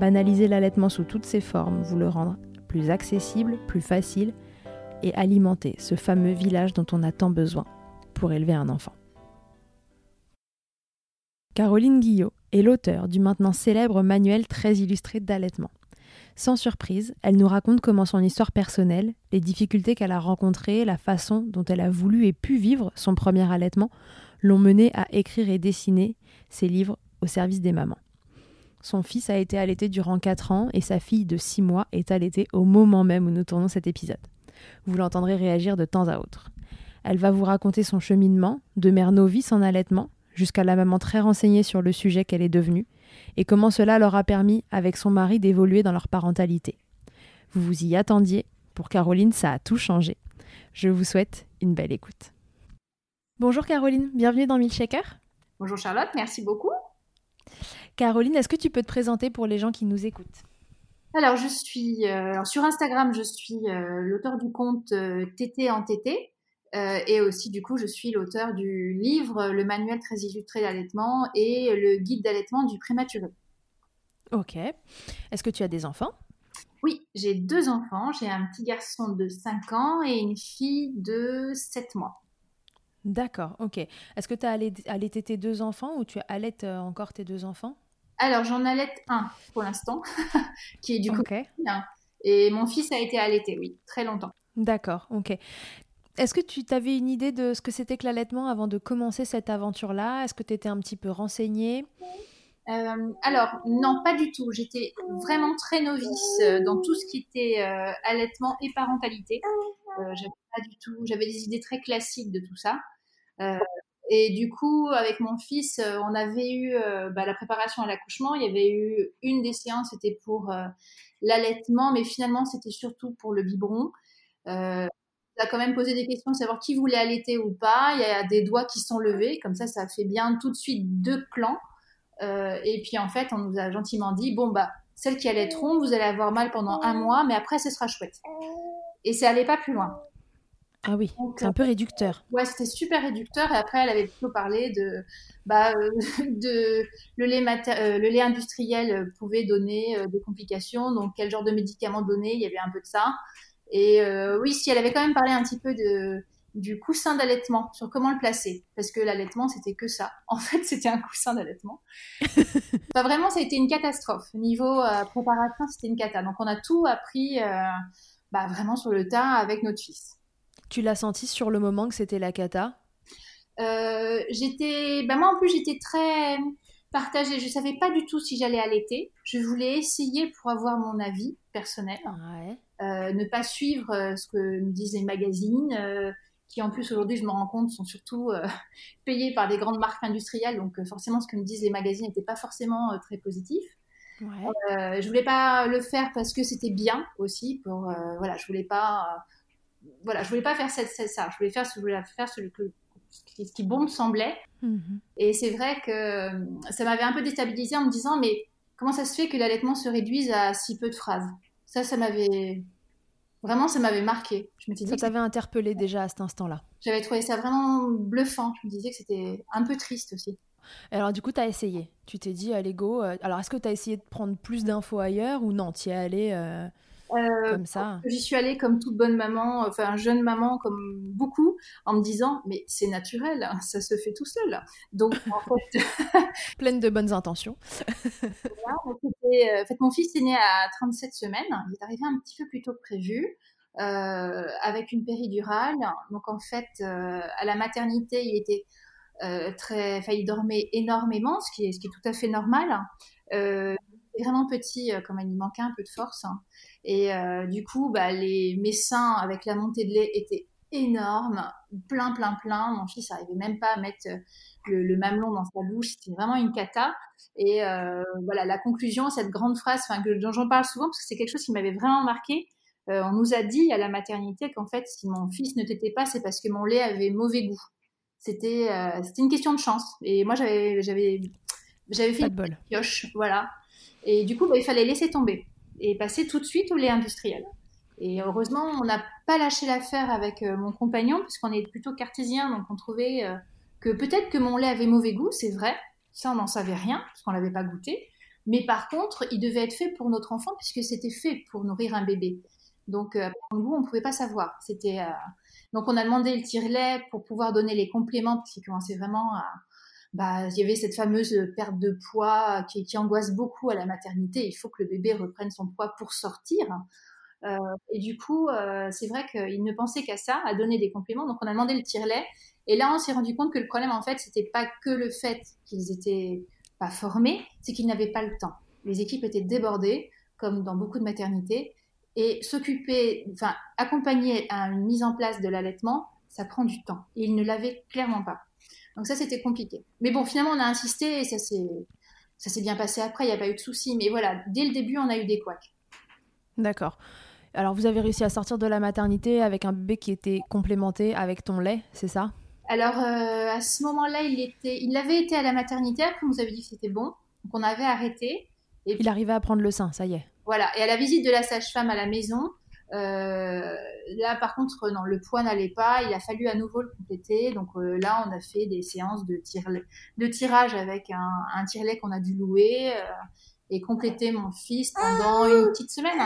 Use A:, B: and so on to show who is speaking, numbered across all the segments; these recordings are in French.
A: Banaliser l'allaitement sous toutes ses formes, vous le rendre plus accessible, plus facile et alimenter ce fameux village dont on a tant besoin pour élever un enfant. Caroline Guillot est l'auteur du maintenant célèbre manuel très illustré d'allaitement. Sans surprise, elle nous raconte comment son histoire personnelle, les difficultés qu'elle a rencontrées, la façon dont elle a voulu et pu vivre son premier allaitement l'ont menée à écrire et dessiner ses livres au service des mamans. Son fils a été allaité durant 4 ans et sa fille de 6 mois est allaitée au moment même où nous tournons cet épisode. Vous l'entendrez réagir de temps à autre. Elle va vous raconter son cheminement, de mère novice en allaitement jusqu'à la maman très renseignée sur le sujet qu'elle est devenue, et comment cela leur a permis, avec son mari, d'évoluer dans leur parentalité. Vous vous y attendiez, pour Caroline, ça a tout changé. Je vous souhaite une belle écoute. Bonjour Caroline, bienvenue dans Milkshaker.
B: Bonjour Charlotte, merci beaucoup.
A: Caroline, est-ce que tu peux te présenter pour les gens qui nous écoutent?
B: Alors, je suis euh, sur Instagram, je suis euh, l'auteur du compte euh, TT en TT. et aussi, du coup, je suis l'auteur du livre Le manuel très illustré d'allaitement et le guide d'allaitement du prématuré.
A: Ok. Est-ce que tu as des enfants?
B: Oui, j'ai deux enfants. J'ai un petit garçon de 5 ans et une fille de 7 mois.
A: D'accord, ok. Est-ce que tu as allaité tes deux enfants ou tu allaites encore tes deux enfants?
B: Alors, j'en allaite un pour l'instant, qui est du coup. Et mon fils a été allaité, oui, très longtemps.
A: D'accord, ok. Est-ce que tu avais une idée de ce que c'était que l'allaitement avant de commencer cette aventure-là? Est-ce que tu étais un petit peu renseignée?
B: Euh, alors non, pas du tout. J'étais vraiment très novice euh, dans tout ce qui était euh, allaitement et parentalité. j'avais pas du tout, j'avais des idées très classiques de tout ça. Et du coup, avec mon fils, euh, on avait eu euh, bah, la préparation à l'accouchement. Il y avait eu une des séances, c'était pour euh, l'allaitement, mais finalement, c'était surtout pour le biberon. a quand même posé des questions, savoir qui voulait allaiter ou pas. Il y a des doigts qui sont levés, comme ça, ça fait bien tout de suite deux clans. Et puis en fait, on nous a gentiment dit bon bah celle qui allaiteront, vous allez avoir mal pendant un mois, mais après ce sera chouette. Et ça allait pas plus loin.
A: Ah oui, c'est un peu réducteur.
B: Ouais, c'était super réducteur. Et après, elle avait plutôt parlé de, bah, euh, de le lait, euh, le lait industriel pouvait donner des complications. Donc, quel genre de médicaments donner? Il y avait un peu de ça. Et oui, si elle avait quand même parlé un petit peu de du coussin d'allaitement, sur comment le placer. Parce que l'allaitement, c'était que ça. En fait, c'était un coussin d'allaitement. enfin, vraiment, ça a été une catastrophe. Niveau euh, préparation, c'était une cata. Donc, on a tout appris euh, bah, vraiment sur le tas avec notre fils.
A: Tu l'as senti sur le moment que c'était la cata?
B: Euh, J'étais. Bah, moi, en plus, j'étais très partagée. Je ne savais pas du tout si j'allais allaiter. Je voulais essayer pour avoir mon avis personnel. ne pas suivre ce que me disent les magazines qui en plus aujourd'hui, je me rends compte, sont surtout euh, payés par des grandes marques industrielles. Donc euh, forcément, ce que me disent les magazines n'était pas forcément euh, très positif. Ouais. je voulais pas le faire parce que c'était bien aussi. Pour voilà, je voulais pas, voilà, je voulais pas faire ça, ça. Je voulais faire ce je voulais faire, ce, que, ce qui bon me semblait. Mhm. Et c'est vrai que ça m'avait un peu déstabilisé en me disant mais comment ça se fait que l'allaitement se réduise à si peu de phrases? Ça, ça m'avait Vraiment, ça m'avait marqué.
A: Je me ça t'avait interpellé déjà à cet instant-là.
B: J'avais trouvé ça vraiment bluffant. Je me disais que c'était un peu triste aussi.
A: Alors du coup, tu as essayé. Tu t'es dit, allez, go. Euh, alors, est-ce que tu as essayé de prendre plus d'infos ailleurs ou non? Tu es allé euh, euh, comme ça
B: J'y suis allée comme toute bonne maman, enfin jeune maman comme beaucoup, en me disant, mais c'est naturel, hein, ça se fait tout seul. Donc, en fait...
A: Pleine de bonnes intentions.
B: en fait, mon fils est né à 37 semaines. Il est arrivé un petit peu plus tôt que prévu. Euh, avec une péridurale. Donc en fait, euh, à la maternité, il était euh, très, enfin, il dormait énormément, ce qui est, ce qui est tout à fait normal. Euh, vraiment petit, comme il manquait un peu de force. Hein. Et du coup, bah, les, mes seins avec la montée de lait étaient énormes, plein, plein, plein. Mon fils n'arrivait même pas à mettre le, le mamelon dans sa bouche. C'était vraiment une cata. Et voilà, la conclusion, cette grande phrase, dont j'en parle souvent parce que c'est quelque chose qui m'avait vraiment marqué. Euh, on nous a dit à la maternité qu'en fait, si mon fils ne t'était pas, c'est parce que mon lait avait mauvais goût. C'était euh, c'était une question de chance. Et moi, j'avais fait
A: une
B: pioche, voilà. Et du coup, bah, il fallait laisser tomber et passer tout de suite au lait industriel. Et heureusement, on n'a pas lâché l'affaire avec euh, mon compagnon, puisqu'on est plutôt cartésien, donc on trouvait que peut-être que mon lait avait mauvais goût, c'est vrai. Ça, on n'en savait rien, parce qu'on l'avait pas goûté. Mais par contre, il devait être fait pour notre enfant, puisque c'était fait pour nourrir un bébé. Donc, euh, pour nous, on ne pouvait pas savoir. C'était, euh, Donc, on a demandé le tire-lait pour pouvoir donner les compléments, parce qu'il commençait vraiment à. Bah, il y avait cette fameuse perte de poids qui, qui, angoisse beaucoup à la maternité. Il faut que le bébé reprenne son poids pour sortir. Euh, et du coup, euh, c'est vrai qu'il ne pensait qu'à ça, à donner des compléments. Donc, on a demandé le tire-lait. Et là, on s'est rendu compte que le problème, en fait, c'était pas que le fait qu'ils étaient pas formés, c'est qu'ils n'avaient pas le temps. Les équipes étaient débordées, comme dans beaucoup de maternités. Et s'occuper, enfin, accompagner à une mise en place de l'allaitement, ça prend du temps. Et il ne l'avait clairement pas. Donc ça, c'était compliqué. Mais bon, finalement, on a insisté et ça s'est, bien passé après, il n'y a pas eu de soucis. Mais voilà, dès le début, on a eu des couacs.
A: D'accord. Alors, vous avez réussi à sortir de la maternité avec un bébé qui était complémenté avec ton lait, c'est ça?
B: Alors, euh, à ce moment-là, il, était, il avait été à la maternité, après, on nous avait dit que c'était bon. Donc, on avait arrêté.
A: Et il arrivait à prendre le sein, ça y est.
B: Voilà. Et à la visite de la sage-femme à la maison, là, par contre, non, le poids n'allait pas. Il a fallu à nouveau le compléter. Donc euh, là, on a fait des séances de, de tirage avec un, un tire-lait qu'on a dû louer euh, et compléter mon fils pendant une petite semaine.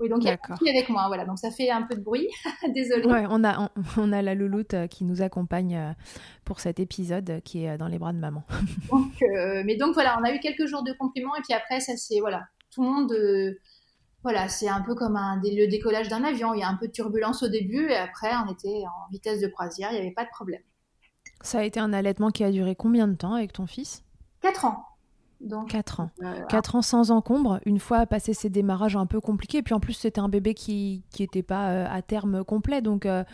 B: Oui, donc il est avec moi, voilà. Donc ça fait un peu de bruit. Désolée.
A: Ouais, on a, on, a la louloute qui nous accompagne pour cet épisode qui est dans les bras de maman.
B: donc, mais donc voilà, on a eu quelques jours de compliments et puis après, ça c'est voilà, tout le monde, euh, voilà, c'est un peu comme un, le décollage d'un avion. Il y a un peu de turbulence au début et après, on était en vitesse de croisière, il n'y avait pas de problème.
A: Ça a été un allaitement qui a duré combien de temps avec ton fils?
B: Quatre ans.
A: Donc, 4 ans. 4 ans sans encombre, une fois passé ces démarrages un peu compliqués. Et puis en plus, c'était un bébé qui n'était pas euh, à terme complet. Donc euh,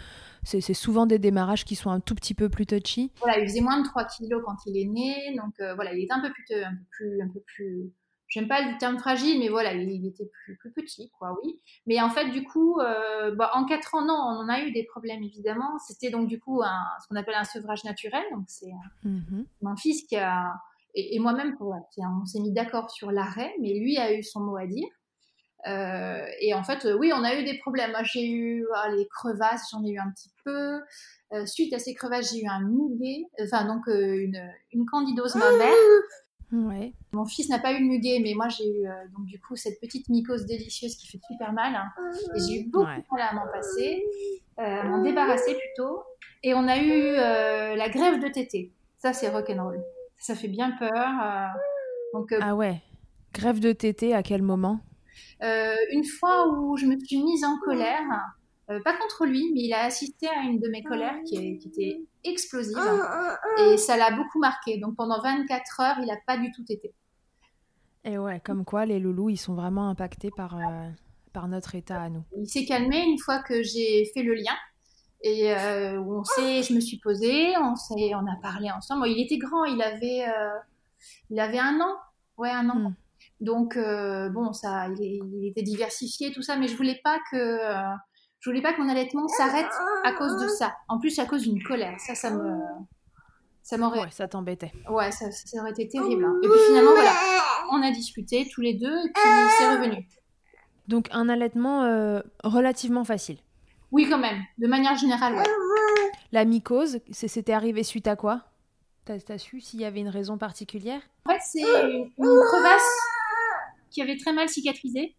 A: c'est souvent des démarrages qui sont un tout petit peu plus touchy.
B: Voilà, il faisait moins de 3 kilos quand il est né. Donc voilà, il est un peu plus, un peu plus, un peu plus j'aime pas le terme fragile, mais voilà, il, était plus, plus, petit, quoi, oui. Mais en fait, du coup, euh, bah, en quatre ans, non, on en a eu des problèmes, évidemment. C'était donc, du coup, un, ce qu'on appelle un sevrage naturel. Donc, c'est mm-hmm. mon fils qui a, et, moi-même, on s'est mis d'accord sur l'arrêt, mais lui a eu son mot à dire. Euh, et en fait, oui, on a eu des problèmes. Moi, j'ai eu ah, les crevasses, j'en ai eu un petit peu. Euh, suite à ces crevasses, j'ai eu un muguet, enfin donc une, une candidose mammaire. Ouais. Mon fils n'a pas eu le muguet, mais moi j'ai eu euh, donc du coup cette petite mycose délicieuse qui fait super mal. Hein. Et j'ai eu beaucoup de mal à m'en passer, euh, à m'en débarrasser plutôt. Et on a eu euh, la grève de tété. Ça c'est rock'n'roll. Ça fait bien peur.
A: donc, ah ouais. Grève de tété à quel moment?
B: Une fois où je me suis mise en colère euh, pas contre lui, mais il a assisté à une de mes colères qui, était explosive et ça l'a beaucoup marqué. Donc pendant 24 heures, il n'a pas du tout été.
A: Et ouais, comme quoi les loulous, ils sont vraiment impactés par, euh, par notre état à nous.
B: Il s'est calmé une fois que j'ai fait le lien. Et euh, on sait, je me suis posée, on, on a parlé ensemble. il était grand, il avait, il avait un an. Ouais, un an. Hmm. Donc, bon, ça, il, il, était diversifié, tout ça, mais je voulais pas que je voulais pas que mon allaitement s'arrête à cause de ça. En plus, à cause d'une colère. Ça, ça me.
A: Ça m'aurait. Ouais, ça t'embêtait.
B: Ouais, ça, ça, aurait été terrible. Hein. Et puis finalement, voilà, on a discuté tous les deux et puis c'est revenu.
A: Donc, un allaitement euh, relativement facile.
B: Oui, quand même. De manière générale, ouais.
A: La mycose, c'était arrivé suite à quoi? T'as as su s'il y avait une raison particulière?
B: En fait, c'est une crevasse qui avait très mal cicatrisé.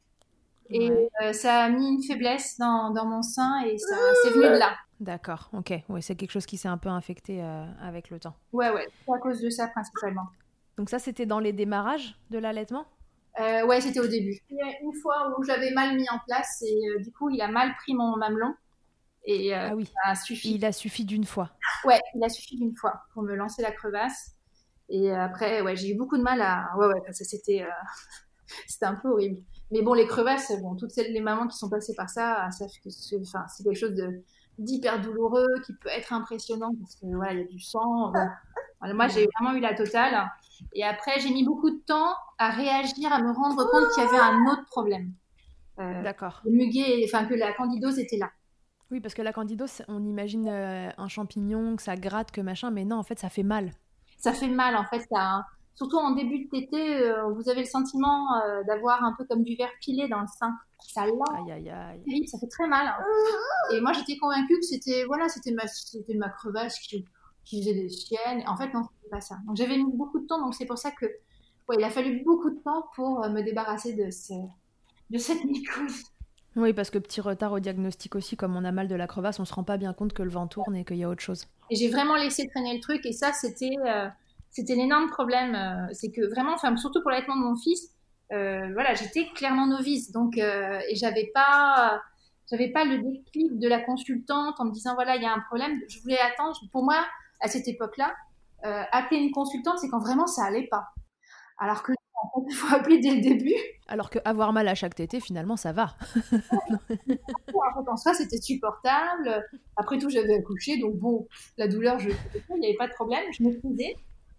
B: Et euh, ça a mis une faiblesse dans, dans mon sein et ça c'est venu de là.
A: D'accord, ok. Oui, c'est quelque chose qui s'est un peu infecté euh, avec le temps.
B: Ouais, ouais, c'est à cause de ça principalement.
A: Donc ça, c'était dans les démarrages de l'allaitement?
B: Euh, Ouais, c'était au début. Il y a une fois où j'avais mal mis en place et euh, du coup, il a mal pris mon mamelon. Et ah oui,
A: ça a suffi. Il a suffi d'une fois.
B: Ouais, il a suffi d'une fois pour me lancer la crevasse. Et après, ouais, j'ai eu beaucoup de mal à. Ouais, ouais, parce que c'était, c'était un peu horrible. Mais bon, les crevasses, bon, toutes celles, les mamans qui sont passées par ça, savent que c'est, enfin, c'est quelque chose de, d'hyper douloureux, qui peut être impressionnant parce que voilà, il y a du sang. moi, j'ai vraiment eu la totale. Et après, j'ai mis beaucoup de temps à réagir, à me rendre compte qu'il y avait un autre problème.
A: Euh, D'accord.
B: Le muguet, enfin que la candidose était là.
A: Oui, parce que la candidose, on imagine euh, un champignon, que ça gratte, que machin, mais non, en fait, ça fait mal.
B: Ça fait mal, en fait. Ça, surtout en début de tété, euh, vous avez le sentiment euh, d'avoir un peu comme du verre pilé dans le sein. Ça
A: aïe, aïe, aïe.
B: ça fait très mal. Hein. Et moi, j'étais convaincue que c'était voilà, c'était ma, c'était ma crevasse qui, qui faisait des siennes. En fait, non, c'était pas ça. Donc j'avais mis beaucoup de temps. Donc c'est pour ça que, ouais, il a fallu beaucoup de temps pour euh, me débarrasser de, ce, de cette mycose.
A: Oui, parce que petit retard au diagnostic aussi, comme on a mal de la crevasse, on se rend pas bien compte que le vent tourne et qu'il y a autre chose.
B: Et j'ai vraiment laissé traîner le truc. Et ça, c'était c'était l'énorme problème. Euh, c'est que vraiment, enfin, surtout pour l'allaitement de mon fils, euh, voilà, j'étais clairement novice, donc euh, et j'avais pas, j'avais pas le déclic de la consultante en me disant voilà, il y a un problème. Je voulais attendre. Pour moi, à cette époque-là, appeler une consultante, c'est quand vraiment ça allait pas. Alors que il faut appeler dès le début.
A: Alors que avoir mal à chaque tété, finalement, ça va.
B: en soi, c'était supportable. Après tout, j'avais accouché, donc bon, la douleur, je il n'y avait pas de problème, je me faisais.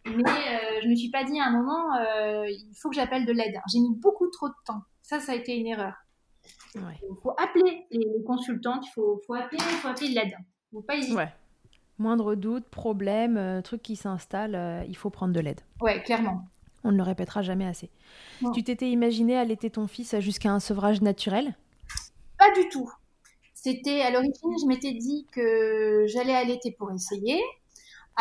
B: Mais euh, je me suis pas dit à un moment, euh, il faut que j'appelle de l'aide. J'ai mis beaucoup trop de temps. Ça, ça a été une erreur. Il faut appeler les consultantes, il faut, faut appeler, faut appeler de l'aide. Il faut pas hésiter.
A: Moindre doute, problème, euh, truc qui s'installe, il faut prendre de l'aide.
B: Ouais, clairement.
A: On ne le répétera jamais assez. Tu t'étais imaginé allaiter ton fils jusqu'à un sevrage naturel?
B: Pas du tout. C'était à l'origine, je m'étais dit que j'allais allaiter pour essayer.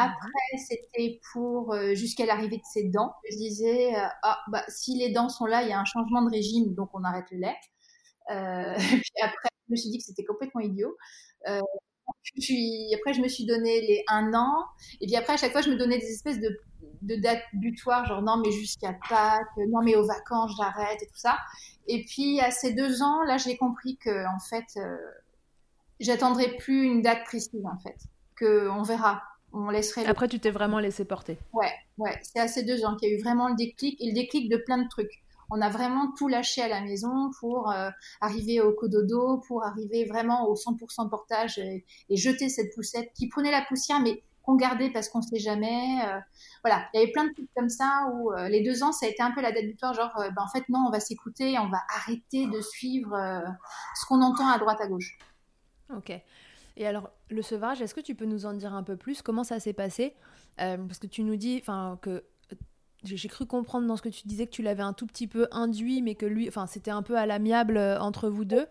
B: Après, c'était pour euh, jusqu'à l'arrivée de ses dents. Je disais, euh, ah, bah, si les dents sont là, il y a un changement de régime, donc on arrête le lait. Euh, puis après, je me suis dit que c'était complètement idiot. puis après, je me suis donné les un an. Et puis après, à chaque fois, je me donnais des espèces de, dates butoirs, genre non, mais jusqu'à Pâques, non, mais aux vacances, j'arrête et tout ça. Et puis à ces deux ans, là, j'ai compris que en fait, j'attendrai plus une date précise, en fait. Que on verra on laisserait.
A: Après, tu t'es vraiment laissé porter.
B: Ouais, ouais. C'est à ces deux ans qu'il y a eu vraiment le déclic et le déclic de plein de trucs. On a vraiment tout lâché à la maison pour euh, arriver au cododo, pour arriver vraiment au 100% portage et, jeter cette poussette qui prenait la poussière, mais qu'on gardait parce qu'on sait jamais. voilà, il y avait plein de trucs comme ça où les deux ans, ça a été un peu la date butoir, genre, ben, en fait, non, on va s'écouter, on va arrêter de suivre ce qu'on entend à droite, à gauche.
A: Ok. Et alors, le sevrage, est-ce que tu peux nous en dire un peu plus? Comment ça s'est passé? Parce que tu nous dis que j'ai cru comprendre dans ce que tu disais que tu l'avais un tout petit peu induit, mais que lui, enfin, c'était un peu à l'amiable euh, entre vous deux.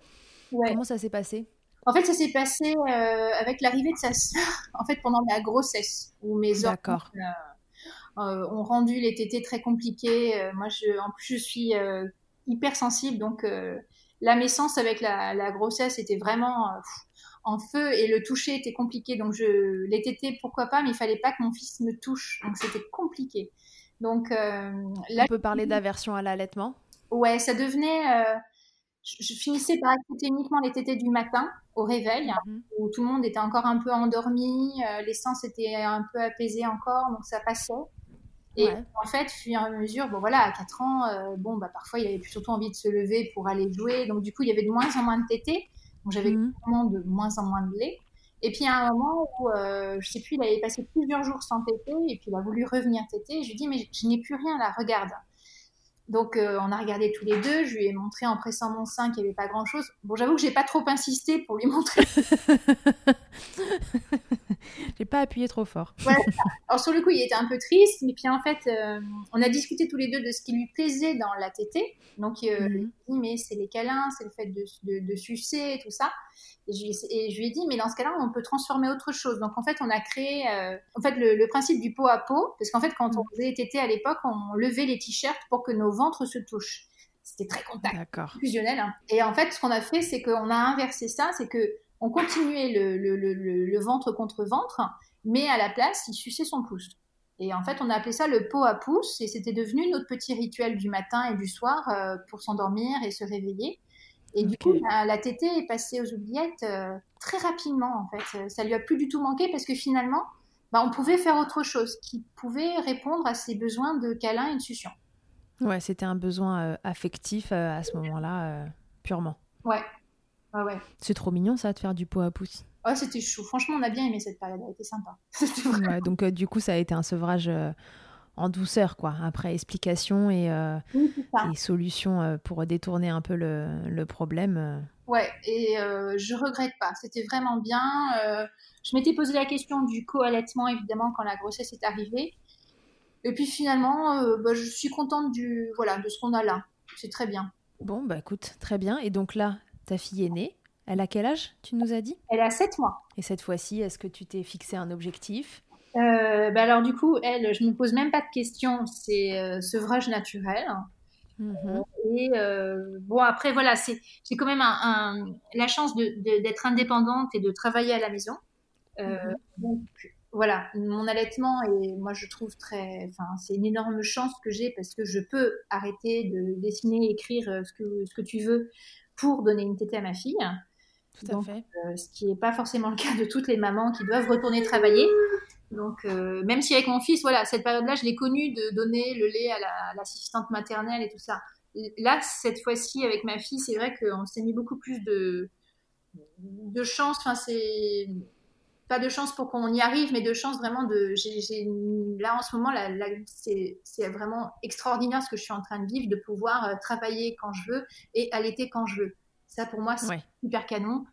A: Comment ça s'est passé?
B: En fait, ça s'est passé euh, avec l'arrivée de sa sœur, en fait, pendant la grossesse, où mes euh, ont rendu les tétés très compliqués. moi, je, en plus, je suis hyper sensible, donc la naissance avec la, grossesse était vraiment en feu et le toucher était compliqué. Donc, je, les tétés, pourquoi pas, mais il fallait pas que mon fils me touche, donc c'était compliqué. Donc
A: euh, là, on peut parler d'aversion à l'allaitement.
B: Ouais, ça devenait. Euh, je, finissais par accepter uniquement les tétés du matin au réveil, mhm. où tout le monde était encore un peu endormi, euh, l'essence était un peu apaisée encore, donc ça passait. Et en fait, fur et à mesure, bon voilà, à 4 ans, bon bah parfois il avait surtout envie de se lever pour aller jouer, donc du coup il y avait de moins en moins de tétés, donc j'avais mm de moins en moins de lait. Et puis, à un moment où, euh, je sais plus, il avait passé plusieurs jours sans téter, et puis il a voulu revenir téter. Je lui ai dit, mais je n'ai plus rien là, regarde. Donc, euh, on a regardé tous les deux. Je lui ai montré en pressant mon sein qu'il n'y avait pas grand-chose. Bon, j'avoue que j'ai pas trop insisté pour lui montrer.
A: j'ai pas appuyé trop fort.
B: Alors, sur le coup, il était un peu triste, mais puis en fait, euh, on a discuté tous les deux de ce qui lui plaisait dans la tétée. Donc, euh, mhm. lui dit, mais c'est les câlins, c'est le fait de, de, sucer et tout ça. Et je, lui ai dit, mais dans ce cas-là, on peut transformer autre chose. Donc, en fait, on a créé en fait, le, principe du pot à pot, parce qu'en fait, quand on mhm. faisait tétés à l'époque, on levait les t-shirts pour que nos ventre se touche. C'était très contact, fusionnel. Hein. Et en fait, ce qu'on a fait, c'est qu'on a inversé ça, c'est que on continuait le, le, le, ventre contre ventre, mais à la place, il suçait son pouce. Et en fait, on a appelé ça le pot à pouce, et c'était devenu notre petit rituel du matin et du soir euh, pour s'endormir et se réveiller. Et du coup, la, tétée est passée aux oubliettes euh, très rapidement, en fait. Ça lui a plus du tout manqué parce que finalement, bah, on pouvait faire autre chose qui pouvait répondre à ses besoins de câlin et de succion.
A: Ouais, c'était un besoin euh, affectif euh, à ce moment-là, euh, purement.
B: Ouais. ouais, ouais.
A: C'est trop mignon ça de faire du pot à pouce.
B: Ouais, c'était chou. Franchement, on a bien aimé cette période, elle était sympa.
A: ouais, donc du coup, ça a été un sevrage en douceur, quoi, après explication et, et solution pour détourner un peu le, le problème.
B: Ouais, et je regrette pas. C'était vraiment bien. je m'étais posé la question du co-allaitement, évidemment, quand la grossesse est arrivée. Et puis finalement, euh, bah, je suis contente du, voilà, de ce qu'on a là. C'est très bien.
A: Bon, bah écoute, très bien. Et donc là, ta fille est née. Elle a quel âge, tu nous as dit?
B: Elle a 7 mois.
A: Et cette fois-ci, est-ce que tu t'es fixé un objectif?
B: Euh, bah alors du coup, elle, je ne me pose même pas de questions, c'est euh, sevrage naturel. Mhm. Et bon, après, voilà, c'est, j'ai quand même un, la chance de, d'être indépendante et de travailler à la maison. Mhm. Donc, voilà, mon allaitement et moi je trouve très, enfin c'est une énorme chance que j'ai parce que je peux arrêter de dessiner, écrire euh, ce que ce que tu veux pour donner une tétée à ma fille.
A: Tout à fait.
B: Euh, ce qui n'est pas forcément le cas de toutes les mamans qui doivent retourner travailler. Donc euh, même si avec mon fils, voilà, cette période-là, je l'ai connu de donner le lait à l'assistante maternelle et tout ça. Là, cette fois-ci avec ma fille, c'est vrai qu'on s'est mis beaucoup plus de de chance. Enfin, c'est pas de chance pour qu'on y arrive, mais de chance vraiment de. là en ce moment, c'est vraiment extraordinaire ce que je suis en train de vivre, de pouvoir euh, travailler quand je veux et allaiter quand je veux. Ça pour moi, c'est super canon,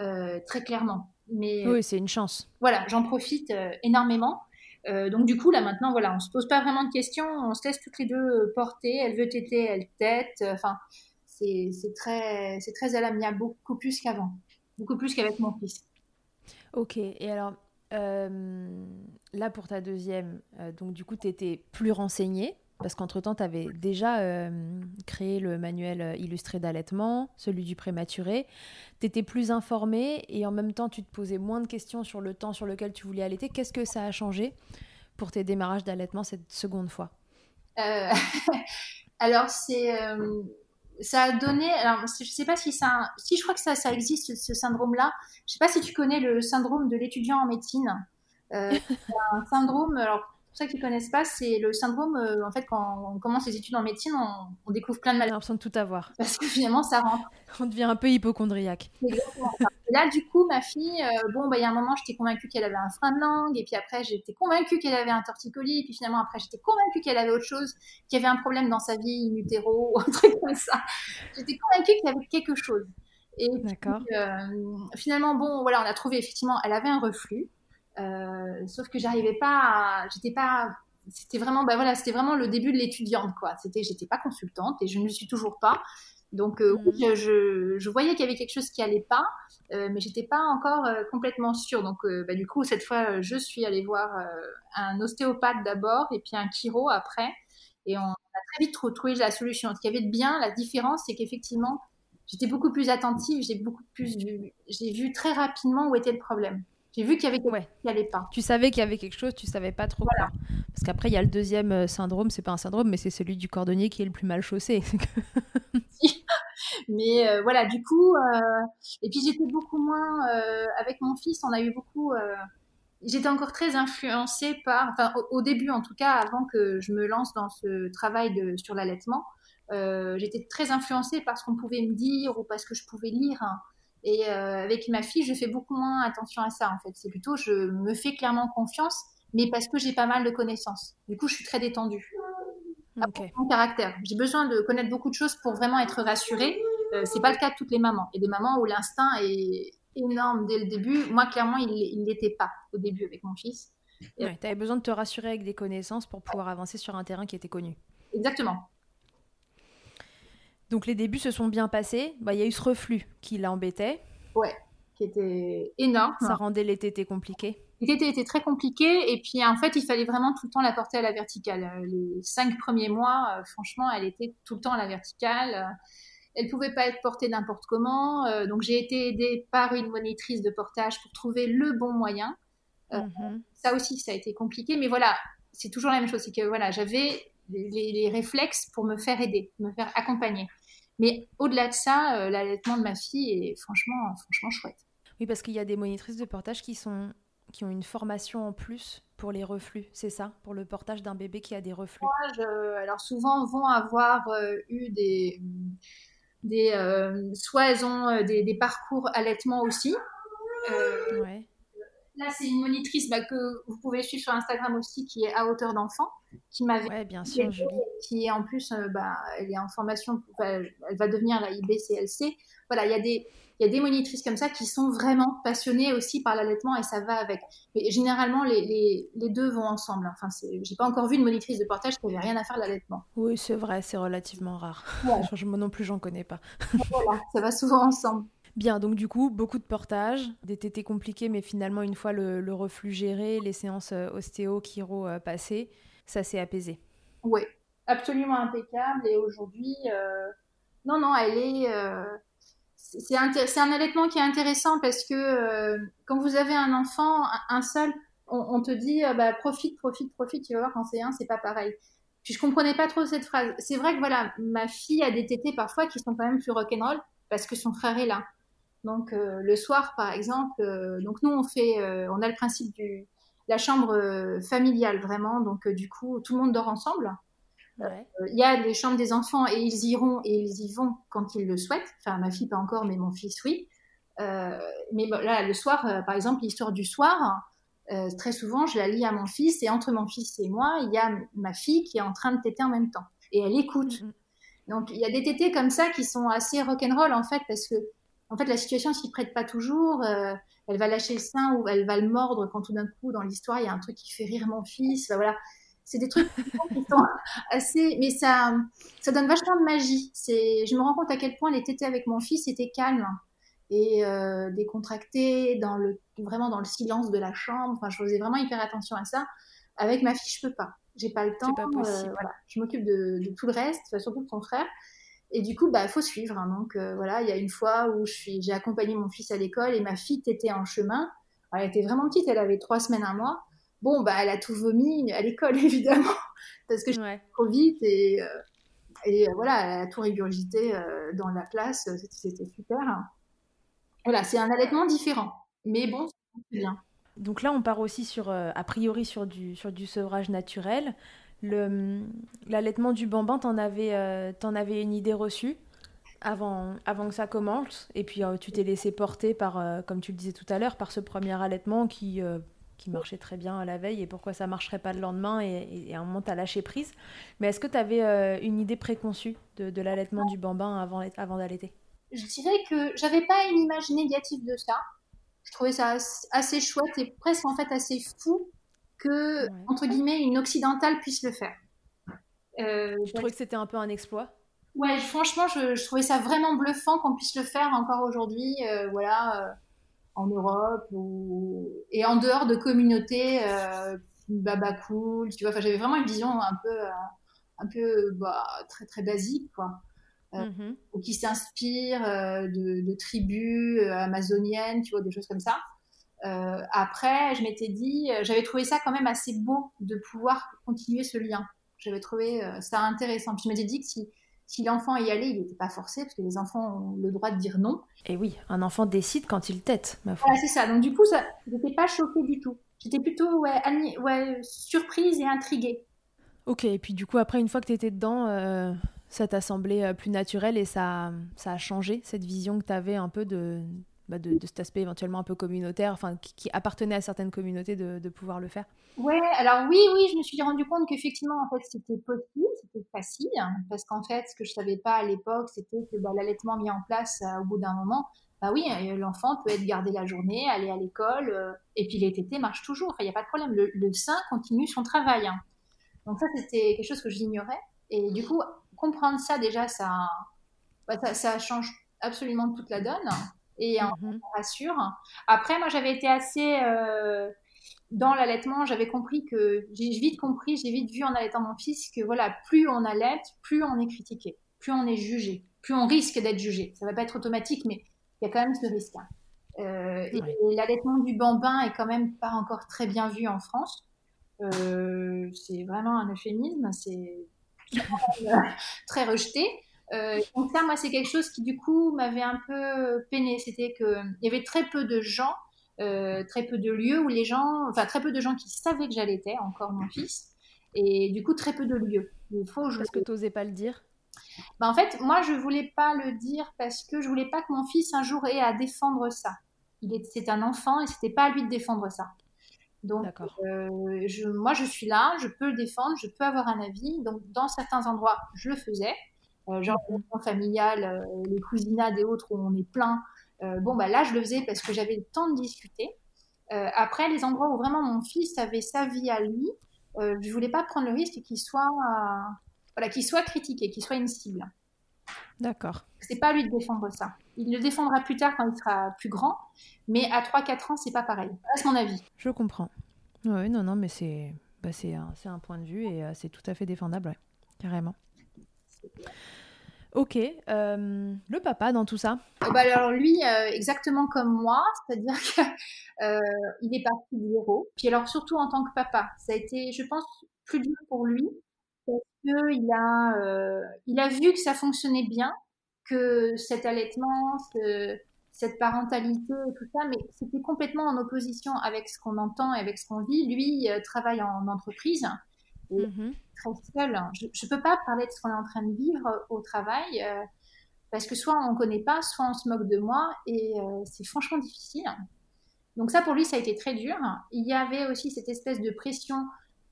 B: euh, très clairement. Mais
A: oui, c'est une chance.
B: Voilà, j'en profite euh, énormément. donc du coup là maintenant voilà, on se pose pas vraiment de questions, on se laisse toutes les deux porter. Elle veut téter, elle tête. Enfin, c'est très c'est très à l'amiable, beaucoup plus qu'avant, beaucoup plus qu'avec mon fils.
A: Ok, et alors euh, là pour ta deuxième, euh, donc du coup tu étais plus renseignée parce qu'entre-temps tu avais déjà euh, créé le manuel illustré d'allaitement, celui du prématuré, tu étais plus informée et en même temps tu te posais moins de questions sur le temps sur lequel tu voulais allaiter. Qu'est-ce que ça a changé pour tes démarrages d'allaitement cette seconde fois?
B: Alors c'est ça a donné. Alors, je sais pas si ça. Si je crois que ça, ça existe, ce syndrome-là. Je sais pas si tu connais le syndrome de l'étudiant en médecine. Euh, c'est un syndrome. Alors, pour ça qu'ils connaissent pas, c'est le syndrome. en fait, quand on commence les études en médecine, on, découvre plein de maladies.
A: On a l'impression de tout avoir.
B: Parce que finalement, ça rentre.
A: on devient un peu hypochondriaque.
B: Exactement. là, du coup, ma fille, bon, bah, il y a un moment, j'étais convaincue qu'elle avait un frein de langue, et puis après, j'étais convaincue qu'elle avait un torticolis, et puis finalement, après, j'étais convaincue qu'elle avait autre chose, qu'il y avait un problème dans sa vie, in utero, un truc comme ça. J'étais convaincue qu'il y avait quelque chose. Et euh, finalement, bon, voilà, on a trouvé effectivement, elle avait un reflux, euh, sauf que j'arrivais pas, j'étais pas, c'était vraiment, bah voilà, c'était vraiment le début de l'étudiante, quoi. C'était, j'étais pas consultante et je ne le suis toujours pas. Donc, euh, mhm. je, je, voyais qu'il y avait quelque chose qui allait pas, euh, mais j'étais pas encore complètement sûre. Donc, bah, du coup, cette fois, je suis allée voir un ostéopathe d'abord et puis un chiro après. Et on a très vite retrouvé la solution. Ce qui avait de bien, la différence, c'est qu'effectivement, j'étais beaucoup plus attentive, j'ai beaucoup plus vu, j'ai vu très rapidement où était le problème. J'ai vu qu'il y avait quelque chose qui n'allait pas.
A: Tu savais qu'il y avait quelque chose, tu savais pas trop quoi. Parce qu'après, il y a le deuxième euh, syndrome, c'est pas un syndrome, mais c'est celui du cordonnier qui est le plus mal chaussé.
B: mais euh, voilà, du coup, euh, et puis j'étais beaucoup moins, avec mon fils, on a eu beaucoup, j'étais encore très influencée par, enfin au, au, début en tout cas, avant que je me lance dans ce travail de, sur l'allaitement, j'étais très influencée par ce qu'on pouvait me dire ou parce que je pouvais lire. Et euh, avec ma fille, je fais beaucoup moins attention à ça, en fait. C'est plutôt, je me fais clairement confiance, mais parce que j'ai pas mal de connaissances. Du coup, je suis très détendue. Okay. Mon caractère. J'ai besoin de connaître beaucoup de choses pour vraiment être rassurée. Euh, c'est pas le cas de toutes les mamans. Il y a des mamans où l'instinct est énorme dès le début. Moi, clairement, il ne l'était pas au début avec mon fils.
A: Ouais, tu avais besoin de te rassurer avec des connaissances pour pouvoir avancer sur un terrain qui était connu.
B: Exactement.
A: Donc les débuts se sont bien passés. Bah, il y a eu ce reflux qui l'embêtait.
B: Ouais, qui était énorme.
A: Ça rendait les tétés compliqués.
B: Les tétés étaient très compliqués et puis en fait il fallait vraiment tout le temps la porter à la verticale. Euh, les cinq premiers mois, euh, franchement, elle était tout le temps à la verticale. Elle pouvait pas être portée n'importe comment. Euh, donc j'ai été aidée par une monitrice de portage pour trouver le bon moyen. Mhm. Ça aussi, ça a été compliqué, mais voilà, c'est toujours la même chose. C'est que voilà, j'avais les, les, réflexes pour me faire aider, me faire accompagner. Mais au-delà de ça, euh, l'allaitement de ma fille est franchement, franchement chouette.
A: Oui, parce qu'il y a des monitrices de portage qui, sont, qui ont une formation en plus pour les reflux, c'est ça? Pour le portage d'un bébé qui a des reflux
B: Alors souvent, vont avoir euh, eu des... des euh, soit elles ont des, des, parcours allaitement aussi. Ouais. Là, c'est une monitrice bah, que vous pouvez suivre sur Instagram aussi, qui est à hauteur d'enfant, qui m'avait.
A: Ouais, bien sûr,
B: Qui est en plus, euh, bah, elle est en formation, elle va devenir la IBCLC. Voilà, il y a des. Il y a des monitrices comme ça qui sont vraiment passionnées aussi par l'allaitement et ça va avec. Mais généralement, les, les, les deux vont ensemble. Enfin, j'ai pas encore vu une monitrice de portage qui n'avait rien à faire de l'allaitement.
A: Oui, c'est vrai, c'est relativement rare. Moi non plus, j'en connais pas.
B: voilà, ça va souvent ensemble.
A: Bien, donc du coup, beaucoup de portages, des tétés compliqués, mais finalement, une fois le, reflux géré, les séances euh, ostéo, chiro euh, passées, ça s'est apaisé.
B: Oui, absolument impeccable. Et aujourd'hui, euh, non, non, elle est. c'est un allaitement qui est intéressant parce que quand vous avez un enfant, un seul, on, te dit bah, profite, profite, profite, tu vas voir, quand c'est un, c'est pas pareil. Puis je comprenais pas trop cette phrase. C'est vrai que voilà, ma fille a des tétés parfois qui sont quand même plus rock'n'roll parce que son frère est là. Donc euh, le soir, par exemple, euh, donc nous on fait, euh, on a le principe du la chambre familiale vraiment. Donc du coup, tout le monde dort ensemble. Il y a les chambres des enfants et ils iront et ils y vont quand ils le souhaitent. Enfin, ma fille pas encore, mais mon fils oui. mais là, le soir, par exemple, l'histoire du soir, très souvent, je la lis à mon fils et entre mon fils et moi, il y a ma fille qui est en train de téter en même temps et elle écoute. Mm-hmm. Donc il y a des tétés comme ça qui sont assez rock'n'roll en fait parce que en fait, la situation s'y prête pas toujours. Euh, elle va lâcher le sein ou elle va le mordre quand tout d'un coup, dans l'histoire, il y a un truc qui fait rire mon fils. voilà. C'est des trucs qui sont assez. Mais ça, ça donne vachement de magie. C'est, je me rends compte à quel point les tétés avec mon fils étaient calmes et euh, décontractés, dans le, vraiment dans le silence de la chambre. Enfin, je faisais vraiment hyper attention à ça. Avec ma fille, je peux pas. J'ai pas le temps.
A: Pas euh,
B: voilà. Je m'occupe de, de, tout le reste, surtout de son frère. Et du coup, bah, faut suivre. Hein. Donc euh, voilà, il y a une fois où je suis, j'ai accompagné mon fils à l'école et ma fille était en chemin. elle était vraiment petite, elle avait trois semaines, un mois. Bon, bah, elle a tout vomi à l'école évidemment parce que je suis trop vite et, euh, et euh, voilà, elle a tout régurgité dans la classe. C'était super. Voilà, c'est un allaitement différent, mais bon, c'est bien.
A: Donc là, on part aussi sur, a priori sur du, sur du sevrage naturel. L'allaitement du bambin, t'en avais, en avais une idée reçue avant, avant que ça commence. Et puis tu t'es laissé porter par, comme tu le disais tout à l'heure, par ce premier allaitement qui qui marchait très bien à la veille et pourquoi ça marcherait pas le lendemain et, à un moment tu as lâché prise. Mais est-ce que tu avais euh, une idée préconçue de, l'allaitement du bambin avant, avant d'allaiter?
B: Je dirais que j'avtive pas une image négative de ça. Je trouvais ça assez chouette et presque en fait assez fou que, entre guillemets, une occidentale puisse le faire.
A: Euh, je trouvais que c'était un peu un exploit?
B: Ouais, franchement, je, trouvais ça vraiment bluffant qu'on puisse le faire encore aujourd'hui. Euh, voilà, euh, en Europe ou... et en dehors de communautés euh, baba cool, tu vois. Enfin, j'avais vraiment une vision un peu, un peu bah, très très basique, quoi. Mm-hmm. ou qui s'inspire de, de, tribus amazoniennes, tu vois, des choses comme ça. Après, je m'étais dit, j'avais trouvé ça quand même assez beau de pouvoir continuer ce lien. J'avais trouvé ça intéressant. Puis je m'étais dit que si si l'enfant y allait, il n'était pas forcé, parce que les enfants ont le droit de dire non.
A: Et oui, un enfant décide quand il tête,
B: ma foi. c'est ça. Donc du coup, ça, n'étais pas choquée du tout. J'étais plutôt ouais, ouais, surprise et intriguée.
A: Ok, et puis du coup, après, une fois que tu étais dedans, euh, ça t'a semblé euh, plus naturel et ça, ça a changé cette vision que tu avais un peu de, bah, de, cet aspect éventuellement un peu communautaire, enfin qui, appartenait à certaines communautés de, pouvoir le faire
B: Ouais, alors oui, oui, je me suis rendu compte qu'effectivement, en fait, c'était possible, c'était facile, parce qu'en fait, ce que je savais pas à l'époque, c'était que bah, l'allaitement mis en place euh, au bout d'un moment, bah oui, euh, l'enfant peut être gardé la journée, aller à l'école, euh, et puis les tétés marchent toujours, il n'y a pas de problème, le, sein continue son travail. Hein. Donc ça, c'était quelque chose que j'ignorais, et du coup, comprendre ça déjà, ça, bah, ça change absolument toute la donne et on, mhm. rassure. Après, moi, j'avais été assez euh, dans l'allaitement, j'avais compris que j'ai vite compris, j'ai vite vu en allaitant mon fils que voilà, plus on allaite, plus on est critiqué, plus on est jugé, plus on risque d'être jugé. Ça va pas être automatique, mais il y a quand même ce risque. Hein. Euh, et, l'allaitement du bambin est quand même pas encore très bien vu en France. Euh, c'est vraiment un euphémisme, c'est très rejeté. Euh, donc ça, moi, c'est quelque chose qui du coup m'avait un peu peiné. C'était qu'il y avait très peu de gens, euh, très peu de lieux où les gens, enfin très peu de gens qui savaient que j'allaitais encore mon fils, et du coup très peu de lieux.
A: Il faut je... Parce que tu n'osais pas le dire
B: bah, En fait, moi, je voulais pas le dire parce que je voulais pas que mon fils un jour ait à défendre ça. Il est, c'est un enfant et c'était pas à lui de défendre ça. Donc, euh, je, moi, je suis là, je peux le défendre, je peux avoir un avis. Donc, dans certains endroits, je le faisais. Euh, genre le familial, euh, les cousinades et autres où on est plein. Euh, bon, bah là, je le faisais parce que j'avais le temps de discuter. après, les endroits où vraiment mon fils avait sa vie à lui, je voulais pas prendre le risque qu'il soit, voilà, qu'il soit critiqué, qu'il soit une cible.
A: D'accord.
B: C'est pas à lui de défendre ça. Il le défendra plus tard quand il sera plus grand, mais à 3-4 ans, c'est pas pareil. C'est mon avis.
A: Je comprends. Oui, non, non, mais c'est bah, un, un, point de vue et c'est tout à fait défendable, carrément. Ok. Euh, le papa dans tout ça
B: euh, bah Alors lui, euh, exactement comme moi, c'est-à-dire qu'il est parti de zéro. Puis alors surtout en tant que papa, ça a été, je pense, plus dur pour lui parce qu'il a, il a vu que ça fonctionnait bien, que cet allaitement, cette parentalité tout ça, mais c'était complètement en opposition avec ce qu'on entend et avec ce qu'on vit. Lui travaille en entreprise Mmh très seule. Je ne peux pas parler de ce qu'on est en train de vivre au travail euh, parce que soit on ne connaît pas, soit on se moque de moi et euh, c'est franchement difficile. Donc ça, pour lui, ça a été très dur. Il y avait aussi cette espèce de pression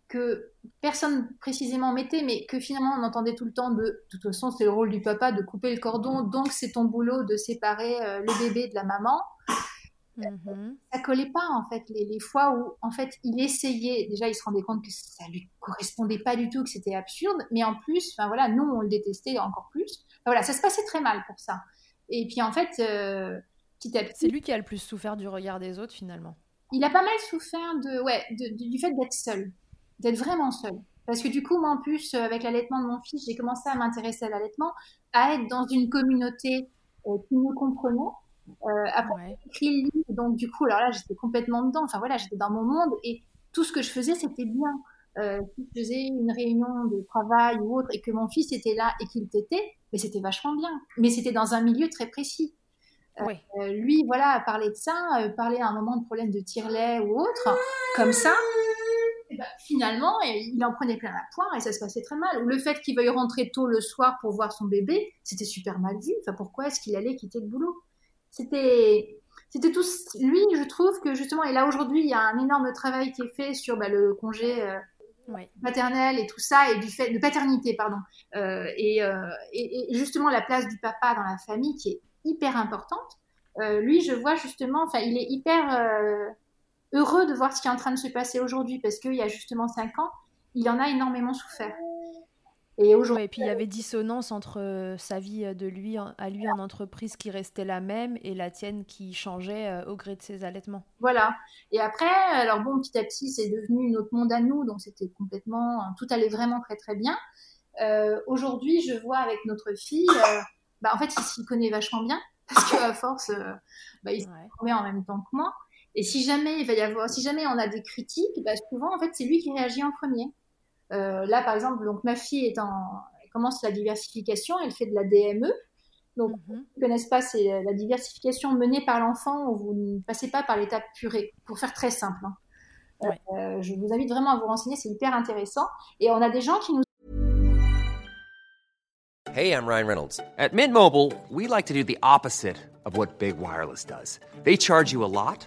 B: que personne précisément mettait, mais que finalement on entendait tout le temps de, de toute façon, c'est le rôle du papa de couper le cordon, donc c'est ton boulot de séparer euh, le bébé de la maman. Mhm. Ça collait pas en fait les, fois où en fait il essayait déjà il se rendait compte que ça lui correspondait pas du tout que c'était absurde mais en plus enfin voilà nous on le détestait encore plus. Voilà ça se passait très mal pour ça. Et puis en fait euh, petit à petit
A: c'est lui qui a le plus souffert du regard des autres finalement.
B: Il a pas mal souffert de ouais du fait d'être seul d'être vraiment seul. Parce que du coup moi en plus euh, avec l'allaitement de mon fils j'ai commencé à m'intéresser à l'allaitement à être dans une communauté euh, qui me comprenait euh, après, j'ai écrit le livre, donc du coup, alors là, j'étais complètement dedans. Enfin voilà, j'étais dans mon monde et tout ce que je faisais, c'était bien. Euh, si je faisais une réunion de travail ou autre et que mon fils était là et qu'il t'était, mais c'était vachement bien. Mais c'était dans un milieu très précis. lui, voilà, parler de ça, parler à un moment de problème de tire-lait ou autre, comme ça, bah, finalement, il en prenait plein la poire et ça se passait très mal. Ou le fait qu'il veuille rentrer tôt le soir pour voir son bébé, c'était super mal vu. Enfin, pourquoi est-ce qu'il allait quitter le boulot? C'était c'était tout lui je trouve que justement et là aujourd'hui il y a un énorme travail qui est fait sur bah, le congé euh, maternel et tout ça et du fait de paternité pardon. Euh, et, euh, et, et, justement la place du papa dans la famille qui est hyper importante. Lui je vois justement enfin il est hyper heureux de voir ce qui est en train de se passer aujourd'hui parce qu'il y a justement cinq ans, il en a énormément souffert.
A: Et aujourd'hui. et puis il y avait dissonance entre euh, sa vie euh, de lui à lui en entreprise qui restait la même et la tienne qui changeait euh, au gré de ses allaitements.
B: Voilà. Et après, alors bon, petit à petit, c'est devenu notre monde à nous, donc c'était complètement, tout allait vraiment très très bien. aujourd'hui, je vois avec notre fille, bah, en fait, il s'y connaît vachement bien parce qu'à force, bah, il s'y connaît en même temps que moi. Et si jamais il va y avoir, si jamais on a des critiques, bah souvent en fait c'est lui qui réagit en premier. Euh, là par exemple, donc ma fille est en, elle commence la diversification, elle fait de la DME. Donc, mm -hmm. ne connaissent pas, c'est la diversification menée par l'enfant où vous ne passez pas par l'étape purée, pour faire très simple. Hein. Ouais. Euh, je vous invite vraiment à vous renseigner, c'est hyper intéressant. Et on a des gens qui nous
C: Hey, I'm Ryan Reynolds. At Mint Mobile, we like to do the opposite of what Big Wireless does. They charge you a lot.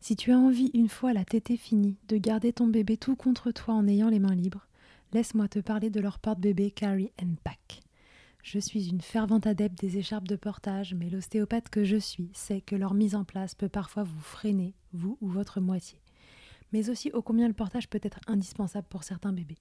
A: Si tu as envie, une fois la tétée finie, de garder ton bébé tout contre toi en ayant les mains libres, laisse-moi te parler de leur porte-bébé Carry Pack. Je suis une fervente adepte des écharpes de portage, mais l'ostéopathe que je suis sait que leur mise en place peut parfois vous freiner, vous ou votre moitié. Mais aussi ô combien le portage peut être indispensable pour certains bébés.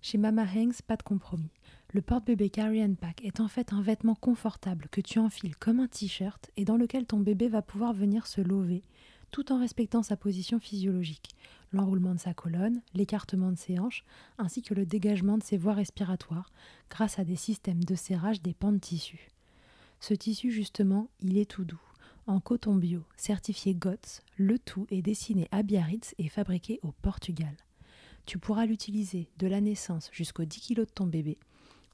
A: Chez Mama Hanks, pas de compromis. Le porte-bébé Carry Pack est en fait un vêtement confortable que tu enfiles comme un t-shirt et dans lequel ton bébé va pouvoir venir se lever, tout en respectant sa position physiologique, l'enroulement de sa colonne, l'écartement de ses hanches, ainsi que le dégagement de ses voies respiratoires, grâce à des systèmes de serrage des pans de tissu. Ce tissu, justement, il est tout doux. En coton bio, certifié GOTS, le tout est dessiné à Biarritz et fabriqué au Portugal. Tu pourras l'utiliser de la naissance jusqu'aux 10 kg de ton bébé,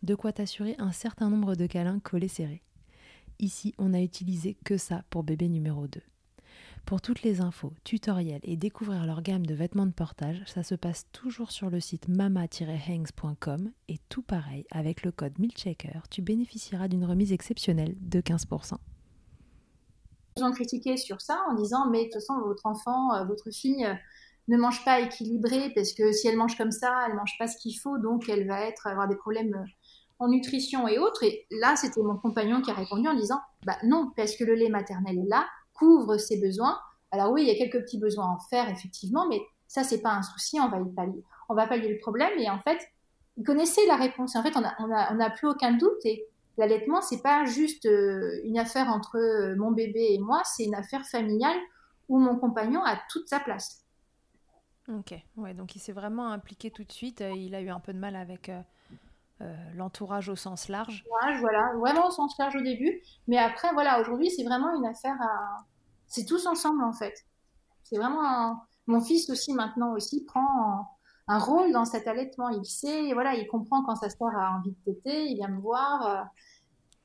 A: de quoi t'assurer un certain nombre de câlins collés serrés. Ici, on n'a utilisé que ça pour bébé numéro 2. Pour toutes les infos, tutoriels et découvrir leur gamme de vêtements de portage, ça se passe toujours sur le site mama-hangs.com et tout pareil, avec le code MILCHECKER, tu bénéficieras d'une remise exceptionnelle de 15%.
B: Ils ont critiqué sur ça en disant mais de toute façon votre enfant, euh, votre fille euh, ne mange pas équilibré parce que si elle mange comme ça, elle mange pas ce qu'il faut donc elle va être avoir des problèmes euh, en nutrition et autres. Et là, c'était mon compagnon qui a répondu en disant bah non parce que le lait maternel est là, couvre ses besoins. Alors oui, il y a quelques petits besoins à en faire, effectivement, mais ça, c'est pas un souci, on va y pallier. On va pallier le problème, et en fait, ils connaissaient la réponse. En fait, on n'a on a, on plus aucun doute, et l'allaitement, c'est pas juste euh, une affaire entre euh, mon bébé et moi, c'est une affaire familiale où mon compagnon a toute sa place.
A: Ok, ouais, donc il s'est vraiment impliqué tout de suite. Euh, il a eu un peu de mal avec l'entourage au sens large.
B: Voilà, vraiment au sens large au début. Mais après, voilà, aujourd'hui, c'est vraiment une affaire à. C'est tous ensemble, en fait. C'est vraiment. Mon fils aussi, maintenant, aussi, prend un rôle dans cet allaitement. Il sait, voilà, il comprend quand sa sœur a envie de téter, il vient me voir. Euh,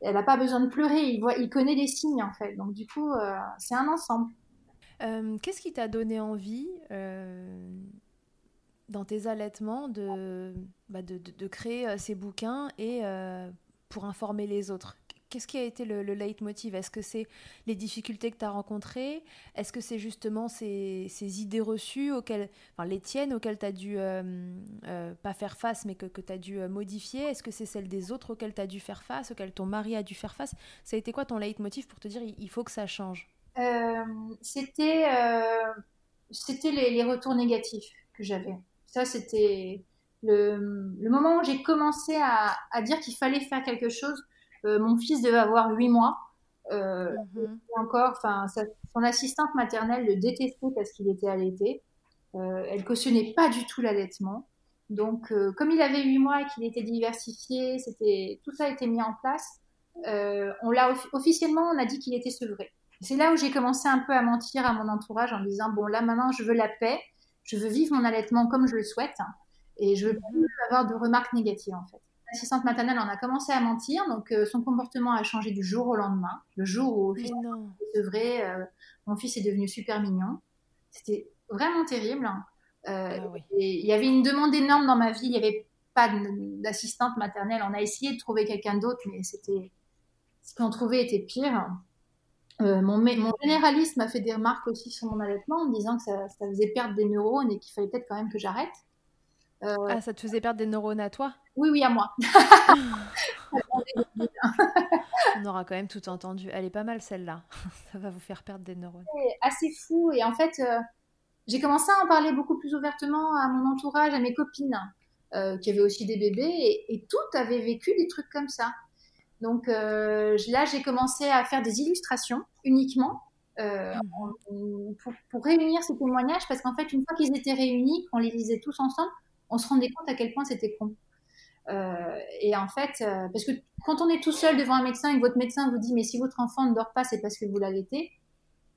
B: elle n'a pas besoin de pleurer, il, voit, il connaît les signes, en fait. Donc, du coup, euh, c'est un ensemble.
A: Euh, qu'est-ce qui t'a donné envie dans tes allaitements bah, de, de, créer euh, ces bouquins et euh, pour informer les autres. Qu'est-ce qui a été le, le leitmotiv? Est-ce que c'est les difficultés que tu as rencontrées? Est-ce que c'est justement ces, idées reçues, auxquelles, enfin les tiennes, auxquelles tu as dû euh, pas faire face, mais que, que tu as dû modifier? Est-ce que c'est celles des autres auxquelles tu as dû faire face, auxquelles ton mari a dû faire face? Ça a été quoi ton leitmotiv pour te dire il, faut que ça change?
B: C'était les, retours négatifs que j'avais. Ça, c'était le, le, moment où j'ai commencé à, à dire qu'il fallait faire quelque chose. Euh, mon fils devait avoir huit mois. Euh, mhm. Encore, enfin, son assistante maternelle le détestait parce qu'il était allaité. Euh, elle cautionnait pas du tout l'allaitement. Donc, euh, comme il avait 8 mois et qu'il était diversifié, c'était tout ça a été mis en place. Euh, on l'a officiellement, on a dit qu'il était sevré. C'est là où j'ai commencé un peu à mentir à mon entourage en disant bon là maintenant je veux la paix, je veux vivre mon allaitement comme je le souhaite et je veux plus avoir de remarques négatives en fait. L'assistante maternelle en a commencé à mentir, donc euh, son comportement a changé du jour au lendemain. Le jour où officiellement sevré, euh, mon fils est devenu super mignon. C'était vraiment terrible. Hein. Euh, ah il y avait une demande énorme dans ma vie. Il n'y avait pas d'assistante maternelle. On a essayé de trouver quelqu'un d'autre, mais c'était ce qu'on trouvait était pire. Euh, mon, mon, généraliste m'a fait des remarques aussi sur mon allaitement en me disant que ça, ça faisait perdre des neurones et qu'il fallait peut-être quand même que j'arrête.
A: Euh, ah, ça te faisait perdre des neurones à toi?
B: Oui, oui, à moi.
A: On aura quand même tout entendu. Elle est pas mal celle-là. ça va vous faire perdre des neurones.
B: C'est assez fou. Et en fait, j'ai commencé à en parler beaucoup plus ouvertement à mon entourage, à mes copines, euh, qui avaient aussi des bébés, et, et, toutes avaient vécu des trucs comme ça. Donc euh, là, j'ai commencé à faire des illustrations uniquement euh, pour, réunir ces témoignages, parce qu'en fait, une fois qu'ils étaient réunis, qu'on les lisait tous ensemble, on se rendait compte à quel point c'était con. Euh, et en fait, parce que quand on est tout seul devant un médecin et que votre médecin vous dit mais si votre enfant ne dort pas, c'est parce que vous l'allaitez,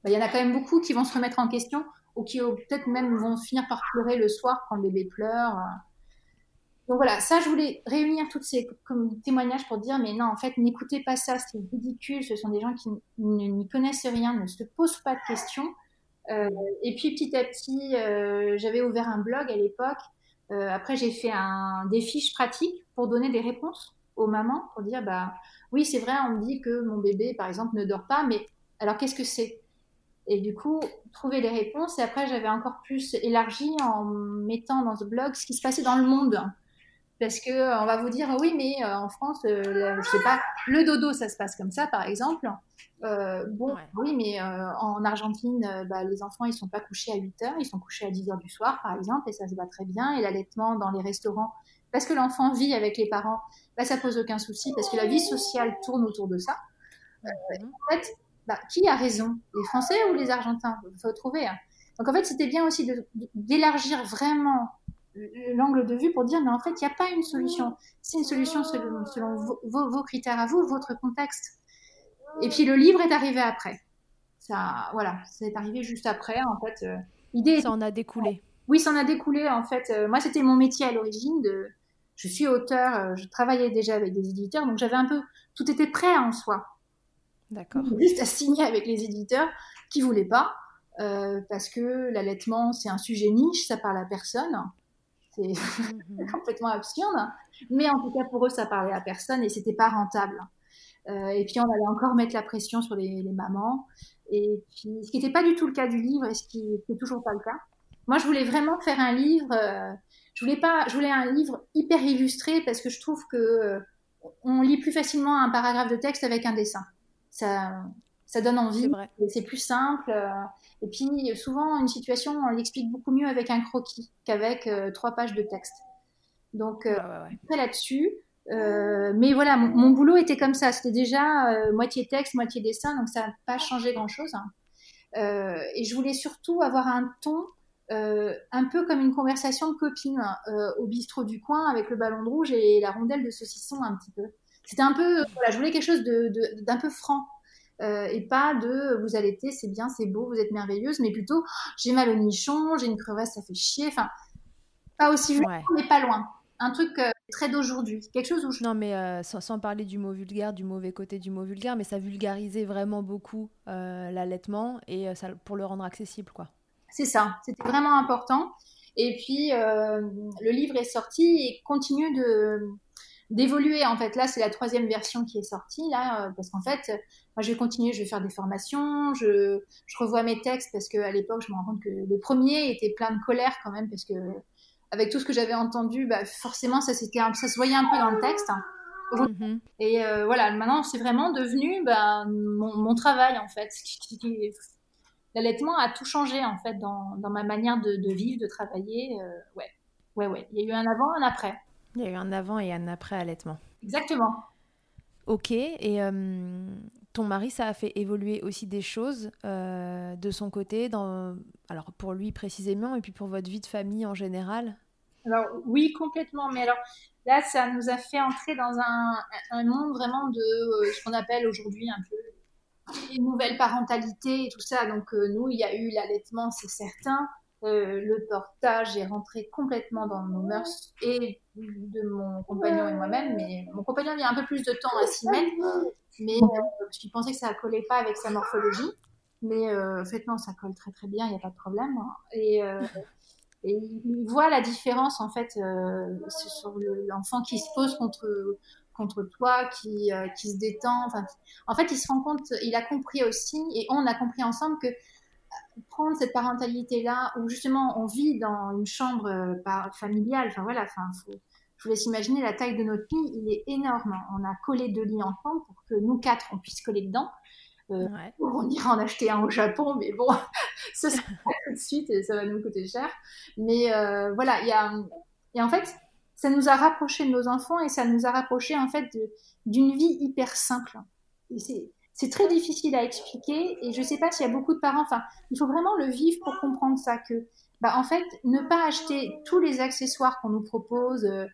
B: bah, il y en a quand même beaucoup qui vont se remettre en question ou qui peut-être même vont finir par pleurer le soir quand le bébé pleure. Donc voilà, ça, je voulais réunir toutes ces témoignages pour dire, mais non, en fait, n'écoutez pas ça, c'est ridicule, ce sont des gens qui n'y connaissent rien, ne se posent pas de questions. Euh, et puis petit à petit, euh, j'avais ouvert un blog à l'époque. Euh, après, j'ai fait des fiches pratiques pour donner des réponses aux mamans, pour dire, bah oui, c'est vrai, on me dit que mon bébé, par exemple, ne dort pas, mais alors qu'est-ce que c'est? Et du coup, trouver les réponses. Et après, j'avais encore plus élargi en mettant dans ce blog ce qui se passait dans le monde. Parce que euh, on va vous dire, oui, mais euh, en France, euh, je sais pas, le dodo, ça se passe comme ça, par exemple. bon, oui, mais en Argentine, bah, les enfants, ils sont pas couchés à 8 heures, ils sont couchés à 10 heures du soir, par exemple, et ça se va très bien. Et l'allaitement dans les restaurants, parce que l'enfant vit avec les parents, bah, ça pose aucun souci, parce que la vie sociale tourne autour de ça. en fait, bah, qui a raison? Les Français ou les Argentins? Il faut trouver. Hein. Donc en fait, c'était bien aussi d'élargir vraiment l'angle de vue pour dire, mais en fait, il n'y a pas une solution. C'est une solution selon, selon vos, critères à vous, votre contexte. Et puis le livre est arrivé après. Ça, voilà, c'est arrivé juste après. En fait, euh,
A: l'idée. Ça en a découlé.
B: Oui, ça en a découlé. En fait, euh, moi, c'était mon métier à l'origine. De, je suis auteur. Euh, je travaillais déjà avec des éditeurs, donc j'avais un peu tout était prêt en soi.
A: D'accord.
B: Juste à signer avec les éditeurs qui voulaient pas, euh, parce que l'allaitement, c'est un sujet niche, ça parle à personne. C'est mhm. complètement absurde. Mais en tout cas, pour eux, ça parlait à personne et c'était pas rentable. Euh, et puis, on allait encore mettre la pression sur les, mamans. Et puis, ce qui n'était pas du tout le cas du livre et ce qui n'est toujours pas le cas. Moi, je voulais vraiment faire un livre. Euh, je voulais pas, je voulais un livre hyper illustré parce que je trouve que on lit plus facilement un paragraphe de texte avec un dessin ça, ça donne envie. C'est plus simple. Euh, et puis, souvent, une situation, on l'explique beaucoup mieux avec un croquis qu'avec euh, trois pages de texte. Donc, euh, là-dessus. mais voilà, mon, boulot était comme ça. C'était déjà moitié texte, moitié dessin, donc ça n'a pas changé grand-chose. Hein. et je voulais surtout avoir un ton un peu comme une conversation de copine au bistrot du coin avec le ballon de rouge et la rondelle de saucisson un petit peu. C'était un peu, voilà, je voulais quelque chose d'un peu franc. Euh, et pas de vous allaitez, c'est bien, c'est beau, vous êtes merveilleuse, mais plutôt j'ai mal au nichon, j'ai une crevasse, ça fait chier. Enfin, pas aussi vulgaire, mais pas loin. Un truc euh, très d'aujourd'hui. Quelque chose où je...
A: Non, mais euh, sans, parler du mot vulgaire, du mauvais côté du mot vulgaire, mais ça vulgarisait vraiment beaucoup l'allaitement et ça, pour le rendre accessible, quoi.
B: C'est ça, c'était vraiment important. Et puis, le livre est sorti et continue de d'évoluer en fait. Là c'est la troisième version qui est sortie là euh, parce qu'en fait moi je vais continuer je vais faire des formations je, je revois mes textes parce que à l'époque je me rends compte que le premier était plein de colère quand même parce que avec tout ce que j'avais entendu bah, forcément ça c'était ça se voyait un peu dans le texte mm-hmm. et euh, voilà maintenant c'est vraiment devenu bah, mon, travail en fait l'allaitement a tout changé en fait dans, dans ma manière de, de, vivre de travailler euh, ouais. Ouais ouais. Il y a eu un avant un après
A: il y a eu un avant et un après allaitement.
B: Exactement.
A: Ok, et euh, ton mari, ça a fait évoluer aussi des choses de son côté, dans, alors pour lui précisément, et puis pour votre vie de famille en général?
B: Alors oui, complètement. Mais alors là, ça nous a fait entrer dans un, un monde vraiment de ce qu'on appelle aujourd'hui un peu une nouvelle parentalité et tout ça. Donc nous, il y a eu l'allaitement, c'est certain. Euh, le portage est rentré complètement dans nos mœurs et de mon compagnon et moi-même. Mais mon compagnon a un peu plus de temps à s'y mettre, mais euh, je pensais que ça collait pas avec sa morphologie. Mais euh, en fait, non, ça colle très très bien, il n'y a pas de problème. Hein. Et, et, il voit la différence en fait sur l'enfant qui se pose contre contre toi, qui, qui se détend. En fait, il se rend compte, il a compris aussi, et on a compris ensemble que prendre cette parentalité-là, où justement on vit dans une chambre euh, familiale, enfin voilà, enfin, je vous laisse imaginer la taille de notre lit, il est énorme. On a collé deux lits ensemble pour que nous quatre, on puisse coller dedans. Euh, on ira en acheter un au Japon, mais bon, ça sera tout de suite et ça va nous coûter cher. Mais euh, voilà, il y a, et en fait, ça nous a rapprochés de nos enfants et ça nous a rapprochés en fait d'une vie hyper simple. Et c'est c'est très difficile à expliquer et je ne sais pas s'il y a beaucoup de parents, enfin, il faut vraiment le vivre pour comprendre ça, que, bah, en fait, ne pas acheter tous les accessoires qu'on nous propose, euh,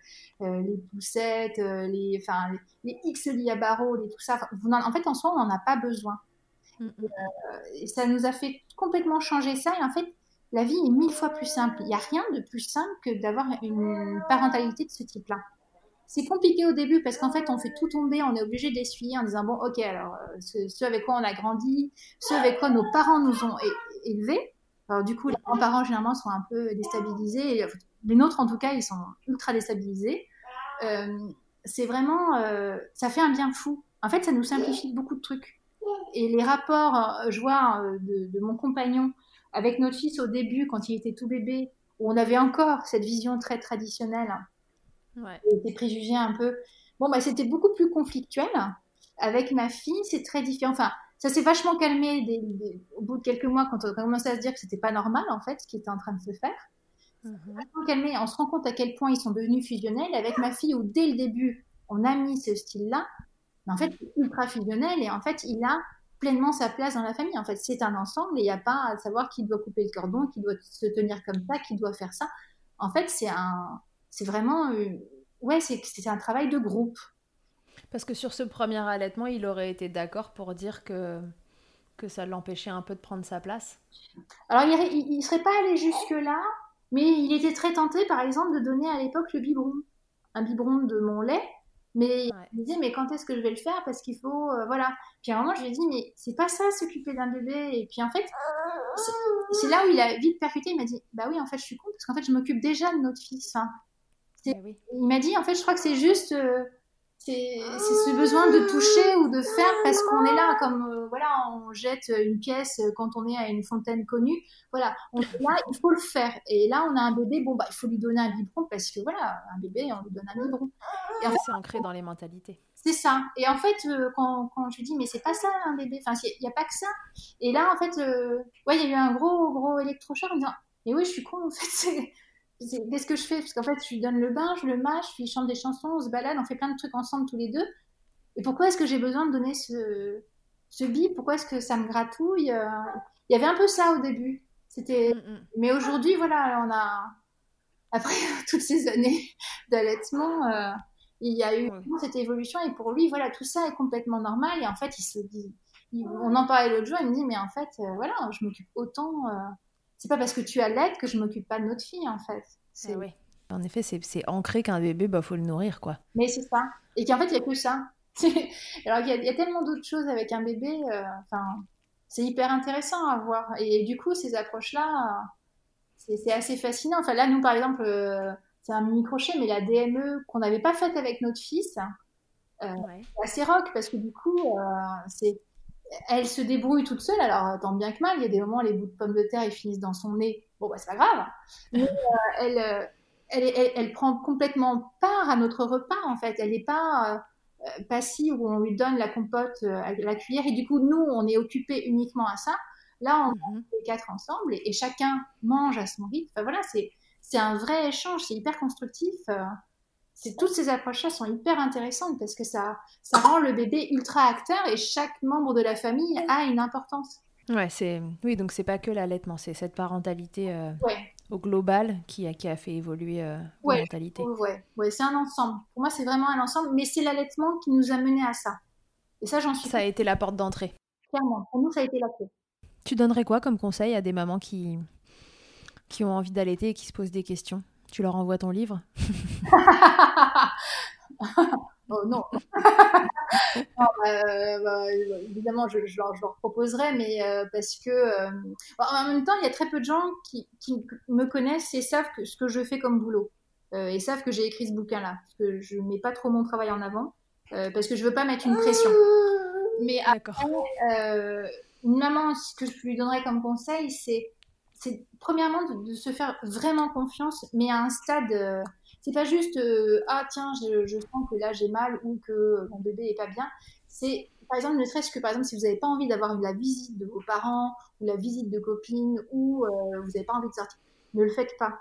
B: euh, les poussettes, euh, les, enfin, les, X lits à barreaux, les, tout ça, en, fait, en soi, on n'en a pas besoin. Mm, mm. et ça nous a fait complètement changer ça et en fait, la vie est mille fois plus simple. Il n'y a rien de plus simple que d'avoir une parentalité de ce type-là. C'est compliqué au début parce qu'en fait, on fait tout tomber, on est obligé d'essuyer en disant bon, ok, alors euh, ce, avec quoi on a grandi, ce avec quoi nos parents nous ont élevés. Alors du coup, les grands-parents généralement sont un peu déstabilisés. Les nôtres, en tout cas, ils sont ultra déstabilisés. Euh, c'est vraiment, euh, ça fait un bien fou. En fait, ça nous simplifie beaucoup de trucs. Et les rapports, je vois de, de mon compagnon avec notre fils au début, quand il était tout bébé, où on avait encore cette vision très traditionnelle Ouais. Des préjugés un peu. Bon, bah, c'était beaucoup plus conflictuel. Avec ma fille, c'est très différent. Enfin, ça s'est vachement calmé au bout de quelques mois quand on a commencé à se dire que c'était pas normal, en fait, ce qui était en train de se faire. Mm calmé. On se rend compte à quel point ils sont devenus fusionnels. Avec ma fille, où dès le début, on a mis ce style-là, mais en fait, ultra fusionnel et en fait, il a pleinement sa place dans la famille. En fait, c'est un ensemble et il n'y a pas à savoir qui doit couper le cordon, qui doit se tenir comme ça, qui doit faire ça. En fait, c'est un, c'est vraiment, euh, ouais, c'est un travail de groupe.
A: Parce que sur ce premier allaitement, il aurait été d'accord pour dire que, que ça l'empêchait un peu de prendre sa place?
B: Alors, il ne serait pas allé jusque-là, mais il était très tenté, par exemple, de donner à l'époque le biberon. Un biberon de mon lait. Mais il me disait, mais quand est-ce que je vais le faire? Parce qu'il faut, euh, voilà. Puis à un moment, je lui ai dit, mais c'est pas ça, s'occuper d'un bébé. Et puis en fait, c'est là où il a vite percuté. Il m'a dit, bah oui, en fait, je suis con, parce qu'en fait, je m'occupe déjà de notre fils. Eh il m'a dit, en fait, je crois que c'est juste, euh, c'est ce besoin de toucher ou de faire parce qu'on est là, comme euh, voilà, on jette une pièce quand on est à une fontaine connue. Voilà, on est là, il faut le faire. Et là, on a un bébé, bon bah, il faut lui donner un biberon parce que voilà, un bébé, on lui donne un biberon.
A: c'est ancré dans les mentalités.
B: C'est ça. Et en fait, euh, quand, quand, je lui dis, mais c'est pas ça un bébé, enfin, il n'y a, pas que ça. Et là, en fait, ouais, il y a eu un gros, gros électrochoc en disant, mais oui, je suis con, en fait, qu'est-ce que je fais? Parce qu'en fait, je lui donne le bain, je le mâche, je lui chante des chansons, on se balade, on fait plein de trucs ensemble tous les deux. Et pourquoi est-ce que j'ai besoin de donner ce, ce bip? Pourquoi est-ce que ça me gratouille? Euh, Il y avait un peu ça au début. C'était, mm, mm. mais aujourd'hui, voilà, on a après toutes ces années d'allaitement, euh, il y a eu cette évolution et pour lui, voilà, tout ça est complètement normal. Et en fait, il se dit, on en parlait l'autre jour, il me dit, mais en fait, euh, voilà, je m'occupe autant c'est pas parce que tu as l'aide que je m'occupe pas de notre fille en fait.
A: C'est... oui. En effet, c'est, ancré qu'un bébé, bah faut le nourrir quoi.
B: Mais c'est ça. Et qu'en fait, il y a que ça. Alors il y, a tellement d'autres choses avec un bébé. Euh, enfin, c'est hyper intéressant à voir. Et, du coup, ces approches-là, c'est, assez fascinant. Enfin là, nous par exemple, euh, c'est un mini crochet, mais la DME qu'on n'avait pas faite avec notre fils. Euh, c'est assez rock parce que du coup, c'est elle se débrouille toute seule, alors tant bien que mal, il y a des moments, les bouts de pommes de terre, ils finissent dans son nez. Bon, bah, c'est pas grave. Mais euh, euh, elle, elle, elle, prend complètement part à notre repas, en fait. Elle n'est pas euh, passive où on lui donne la compote à la cuillère et du coup, nous, on est occupé uniquement à ça. Là, on est mhm. les quatre ensemble et, chacun mange à son rythme. Enfin, voilà, c'est, c'est un vrai échange, c'est hyper constructif. Toutes ces approches-là sont hyper intéressantes parce que ça, ça rend le bébé ultra acteur et chaque membre de la famille a une importance.
A: Ouais, c'est oui, donc c'est pas que l'allaitement, c'est cette parentalité euh, au global qui a, qui a fait évoluer euh, la mentalité.
B: Ouais, ouais, c'est un ensemble. Pour moi, c'est vraiment un ensemble, mais c'est l'allaitement qui nous a mené à ça. Et ça, j'en suis.
A: Ça a été la porte d'entrée.
B: Clairement, pour nous, ça a été la clé.
A: Tu donnerais quoi comme conseil à des mamans qui qui ont envie d'allaiter et qui se posent des questions? Tu leur envoies ton livre?
B: Oh non. Euh, bah, évidemment, je, leur, proposerai, mais euh, parce que euh, en même temps, il y a très peu de gens qui, me connaissent et savent que ce que je fais comme boulot et savent que j'ai écrit ce bouquin-là, parce que je mets pas trop mon travail en avant, parce que je veux pas mettre une pression. Mais après, une maman, ce que je lui donnerais comme conseil, c'est c'est premièrement de, se faire vraiment confiance, mais à un stade c'est pas juste euh, ah tiens je, je, sens que là j'ai mal ou que mon bébé est pas bien. C'est par exemple ne serait-ce que par exemple si vous n'avez pas envie d'avoir la visite de vos parents ou la visite de copines ou euh, vous n'avez pas envie de sortir, ne le faites pas.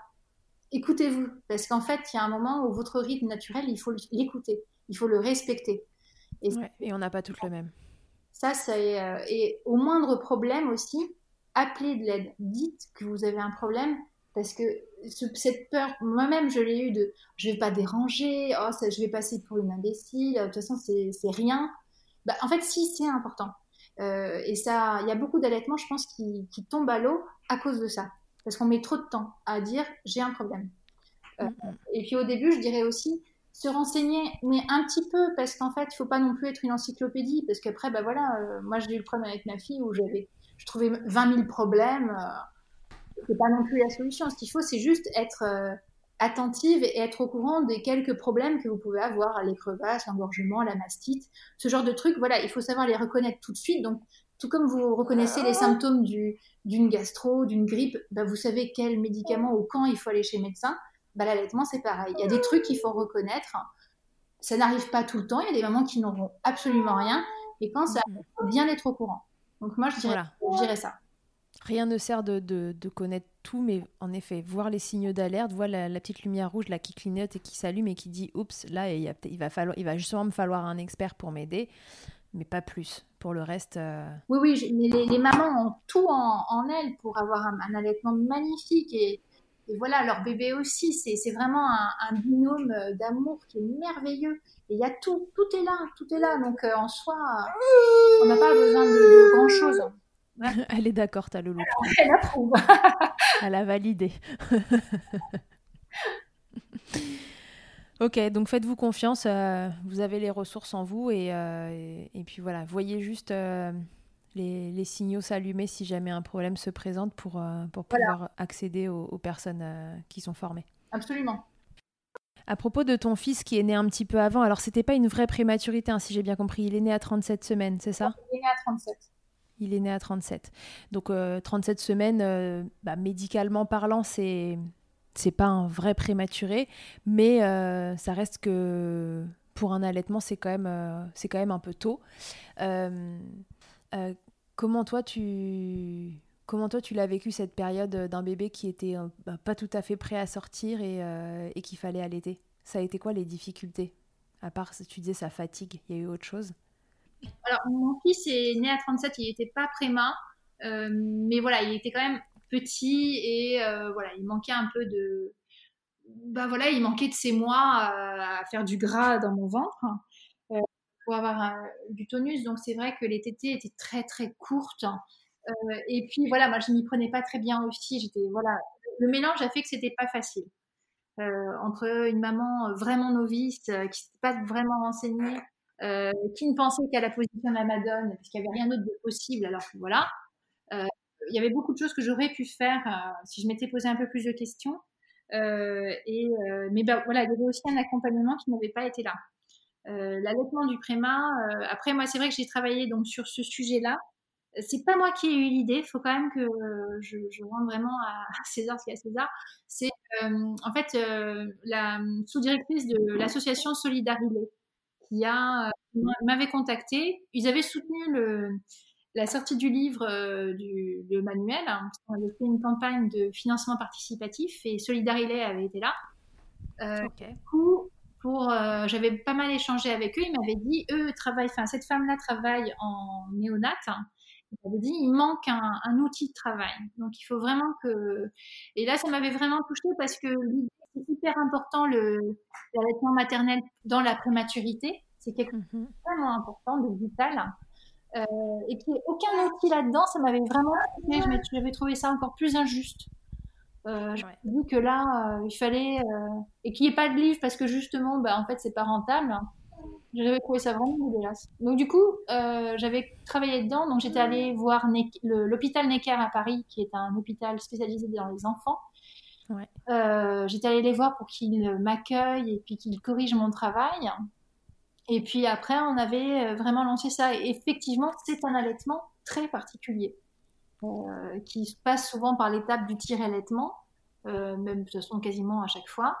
B: Écoutez-vous parce qu'en fait il y a un moment où votre rythme naturel il faut l'écouter, il faut le respecter.
A: Et, et on n'a pas tout le même.
B: Ça c'est euh, et au moindre problème aussi appelez de l'aide. Dites que vous avez un problème parce que cette peur, moi-même, je l'ai eu de je vais pas déranger, oh, ça, je vais passer pour une imbécile, de toute façon, c'est rien. Bah, en fait, si, c'est important. Euh, et ça, il y a beaucoup d'allaitements, je pense, qui, qui tombent à l'eau à cause de ça. Parce qu'on met trop de temps à dire j'ai un problème. Euh, mm-hmm. et puis au début, je dirais aussi se renseigner, mais un petit peu, parce qu'en fait, il faut pas non plus être une encyclopédie, parce qu'après, bah voilà, euh, moi j'ai eu le problème avec ma fille où j'avais, je trouvais 20 000 problèmes c'est pas non plus la solution. Ce qu'il faut, c'est juste être euh, attentive et être au courant des quelques problèmes que vous pouvez avoir, les crevasses, l'engorgement, la mastite, ce genre de trucs. Voilà, il faut savoir les reconnaître tout de suite. Donc, tout comme vous reconnaissez les symptômes d'une gastro, d'une grippe, bah, vous savez quel médicament ou quand il faut aller chez le médecin. Bah, L'allaitement, c'est pareil. Il y a des trucs qu'il faut reconnaître. Ça n'arrive pas tout le temps. Il y a des mamans qui n'auront absolument rien. Et quand ça, il faut bien être au courant. Donc moi, je dirais, je dirais ça.
A: Rien ne sert de, de, connaître tout, mais en effet, voir les signaux d'alerte, voir la, petite lumière rouge là qui clignote et qui s'allume et qui dit oups, là il, il, va falloir, il va justement me falloir un expert pour m'aider, mais pas plus. Pour le reste. Euh,
B: oui, oui, mais les, mamans ont tout en, en elles pour avoir un, allaitement magnifique et, et, voilà, leur bébé aussi. C'est vraiment un, binôme d'amour qui est merveilleux. Et il y a tout, tout est là, tout est là. Donc euh, en soi, on n'a pas besoin de, de grand chose.
A: Elle est d'accord, ta loulou.
B: Elle approuve.
A: Elle a validé. ok, donc faites-vous confiance. Euh, vous avez les ressources en vous et, euh, et, puis voilà, voyez juste euh, les, les, signaux s'allumer si jamais un problème se présente pour, pour pouvoir accéder aux, personnes qui sont formées.
B: Absolument.
A: À propos de ton fils qui est né un petit peu avant, alors c'était pas une vraie prématurité, hein, si j'ai bien compris. Il est né à 37 semaines, c'est ça?
B: Il est né à 37.
A: Il est né à 37. Donc 37 euh, semaines, euh, bah, médicalement parlant, c'est c'est pas un vrai prématuré, mais euh, ça reste que pour un allaitement, c'est quand même c'est quand même un peu tôt. Comment toi tu comment toi tu l'as vécu cette période d'un bébé qui était bah, pas tout à fait prêt à sortir et, qu'il fallait allaiter? Ça a été quoi les difficultés? À part, tu disais sa fatigue, il y a eu autre chose?
B: Alors, mon fils est né à 37, il n'était pas préma, euh, mais voilà, il était quand même petit et euh, voilà, il manquait un peu de. Bah voilà, il manquait de ses mois à, faire du gras dans mon ventre. euh, avoir du tonus. Donc, c'est vrai que les tétés étaient très très courtes. et puis voilà, moi je m'y prenais pas très bien aussi. J'étais voilà, le mélange a fait que c'était pas facile. entre une maman vraiment novice qui ne s'était pas vraiment renseignée euh, qui ne pensait qu'à la position de la Madone, parce qu'il n'y avait rien d'autre de possible, alors voilà. Euh, il y avait beaucoup de choses que j'aurais pu faire euh, si je m'étais posé un peu plus de questions. et, mais ben, voilà, il y avait aussi un accompagnement qui n'avait pas été là. L'allaitement du préma, après moi c'est vrai que j'ai travaillé donc sur ce sujet-là. C'est pas moi qui ai eu l'idée, il faut quand même que je, je rende vraiment à César ce qu'il y a à César. C'est en fait la sous-directrice de l'association Solidarité qui a euh, m'avait contacté. Ils avaient soutenu le, la sortie du livre euh, du, de manuel. Hein, on avait fait une campagne de financement participatif et Solidarité avait été là. Euh, Du coup, pour, euh, j'avais pas mal échangé avec eux. Ils m'avaient dit, eux travaillent, enfin cette femme-là travaille en néonat. Hein. Ils m'avaient dit, il manque un, un, outil de travail. Donc il faut vraiment que. Et là, ça m'avait vraiment touchée parce que c'est hyper important le l'allaitement maternel dans la prématurité. C'est quelque chose de vraiment important, de vital. Euh, et qu'il n'y ait aucun outil là-dedans, ça m'avait vraiment touché. J'avais trouvé ça encore plus injuste. Euh, je me que là, euh, il fallait. Euh, et qu'il n'y ait pas de livre parce que justement, bah, en fait, c'est pas rentable. J'avais trouvé ça vraiment dégueulasse. Donc, du coup, j'avais travaillé dedans. Donc, j'étais allée voir l'hôpital Necker à Paris, qui est un hôpital spécialisé dans les enfants. Ouais. j'étais allée les voir pour qu'ils m'accueillent et puis qu'ils corrigent mon travail. Et puis après, on avait vraiment lancé ça. Et effectivement, c'est un allaitement très particulier. Euh, qui passe souvent par l'étape du tir-allaitement, euh, même de toute façon quasiment à chaque fois.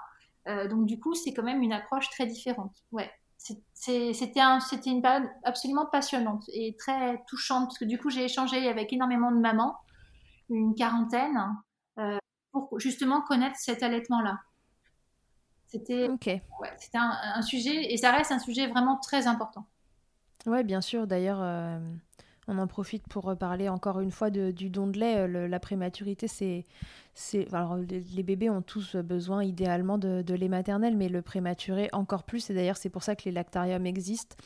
B: Euh, donc du coup, c'est quand même une approche très différente. Ouais, c'était un, une période absolument passionnante et très touchante parce que du coup, j'ai échangé avec énormément de mamans, une quarantaine, pour justement connaître cet allaitement-là. C'était ouais, un, un, sujet, et ça reste un sujet vraiment très important.
A: Ouais, bien sûr. D'ailleurs, on en profite pour reparler encore une fois du don de lait. Euh, la prématurité, c'est. Alors, les, bébés ont tous besoin idéalement de, lait maternel, mais le prématuré encore plus. Et d'ailleurs, c'est pour ça que les lactariums existent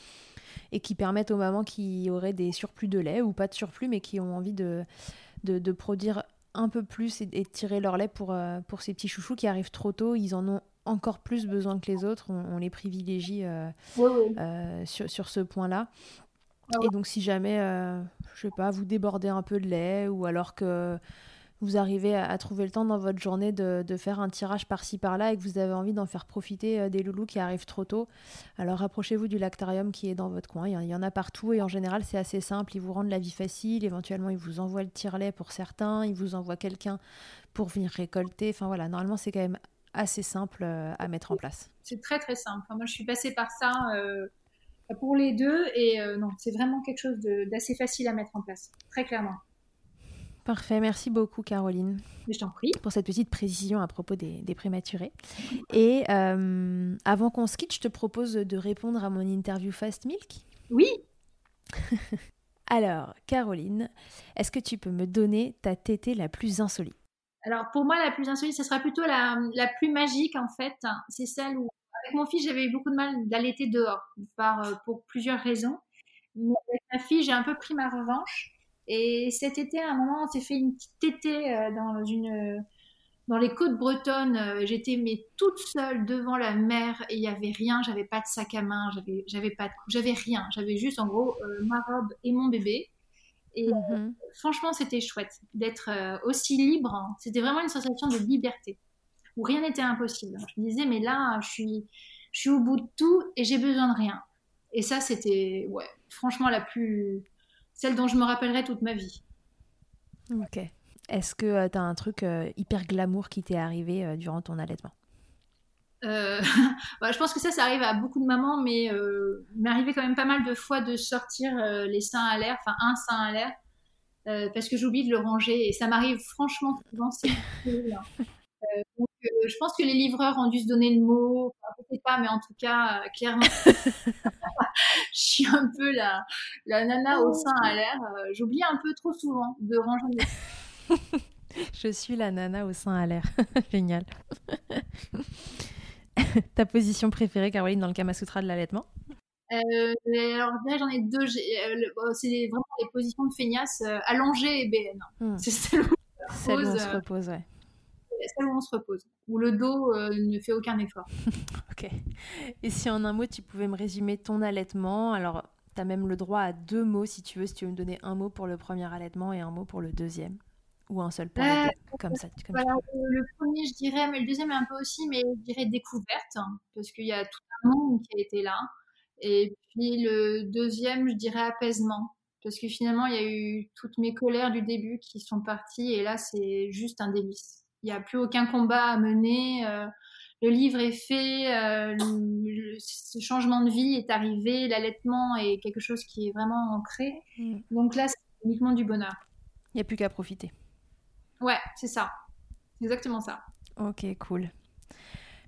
A: et qui permettent aux mamans qui auraient des surplus de lait ou pas de surplus, mais qui ont envie de, de, produire un peu plus et, de tirer leur lait pour, euh, pour ces petits chouchous qui arrivent trop tôt. Ils en ont encore plus besoin que les autres. On, les privilégie euh, sur, sur, ce point-là. Ah et donc, si jamais, euh, je sais pas, vous débordez un peu de lait ou alors que vous arrivez à, trouver le temps dans votre journée de, faire un tirage par-ci par-là et que vous avez envie d'en faire profiter euh, des loulous qui arrivent trop tôt, alors rapprochez-vous du lactarium qui est dans votre coin. Il y, en a partout et en général c'est assez simple. Ils vous rendent la vie facile. Éventuellement ils vous envoient le tire-lait pour certains. Ils vous envoient quelqu'un pour venir récolter. Enfin voilà, normalement c'est quand même assez simple euh, à mettre en place.
B: C'est très très simple. moi je suis passée par ça pour les deux. Et euh, non, c'est vraiment quelque chose d'assez facile à mettre en place, très clairement.
A: Parfait, merci beaucoup Caroline.
B: je t'en prie.
A: Pour cette petite précision à propos des, prématurés. Et euh, avant qu'on se quitte, je te propose de répondre à mon interview Fast Milk.
B: Oui.
A: Alors, Caroline, est-ce que tu peux me donner ta tétée la plus insolite?
B: Alors, pour moi, la plus insolite, ce sera plutôt la, la plus magique en fait. C'est celle où avec mon fils, j'avais eu beaucoup de mal d'allaiter dehors, par, euh, pour plusieurs raisons. Mais avec ma fille, j'ai un peu pris ma revanche. Et cet été, à un moment, on s'est fait une petite tétée euh, dans une dans les côtes bretonnes. Euh, j'étais mais toute seule devant la mer et il y avait rien. J'avais pas de sac à main, j'avais j'avais pas de j'avais rien. J'avais juste en gros ma robe et mon bébé. Et mhm. franchement, c'était chouette d'être aussi libre. C'était vraiment une sensation de liberté où rien n'était impossible. Je me disais, mais là, je suis, je suis au bout de tout et j'ai besoin de rien. Et ça, c'était, ouais, franchement, la plus. celle dont je me rappellerai toute ma vie.
A: Ok. Est-ce que euh, tu as un truc euh, hyper glamour qui t'est arrivé euh, durant ton allaitement?
B: Bah, je pense que ça, ça arrive à beaucoup de mamans, mais il m'est arrivé quand même pas mal de fois de sortir les seins à l'air, enfin un sein à l'air, parce que j'oublie de le ranger. Et ça m'arrive franchement souvent. Euh, donc, euh, je pense que les livreurs ont dû se donner le mot. Enfin, sais pas, mais en tout cas, euh, clairement, je suis un peu la, la nana au sein à l'air. J'oublie un peu trop souvent de ranger mes...
A: Je suis la nana au sein à l'air. Génial. Ta position préférée, Caroline, dans le Kama Sutra de l'allaitement?
B: Euh, alors, j'en ai deux. c'est vraiment les positions de feignasse allongée et BN. Hmm. C'est
A: celle où, on se repose, ouais
B: celle où on se repose, où le dos euh, ne fait aucun effort.
A: ok. Et si en un mot, tu pouvais me résumer ton allaitement, alors tu as même le droit à deux mots si tu veux, si tu veux me donner un mot pour le premier allaitement et un mot pour le deuxième. Ou un seul pour euh, comme ça.
B: le premier, je dirais, mais le deuxième est un peu aussi, mais je dirais découverte, hein, parce qu'il y a tout un monde qui a été là. Et puis le deuxième, je dirais apaisement, parce que finalement, il y a eu toutes mes colères du début qui sont parties, et là, c'est juste un délice il n'y a plus aucun combat à mener. Euh, le livre est fait, euh, ce changement de vie est arrivé, l'allaitement est quelque chose qui est vraiment ancré. Mm. Donc là, c'est uniquement du bonheur.
A: Il n'y a plus qu'à profiter.
B: Ouais, c'est ça. Exactement ça.
A: Ok, cool.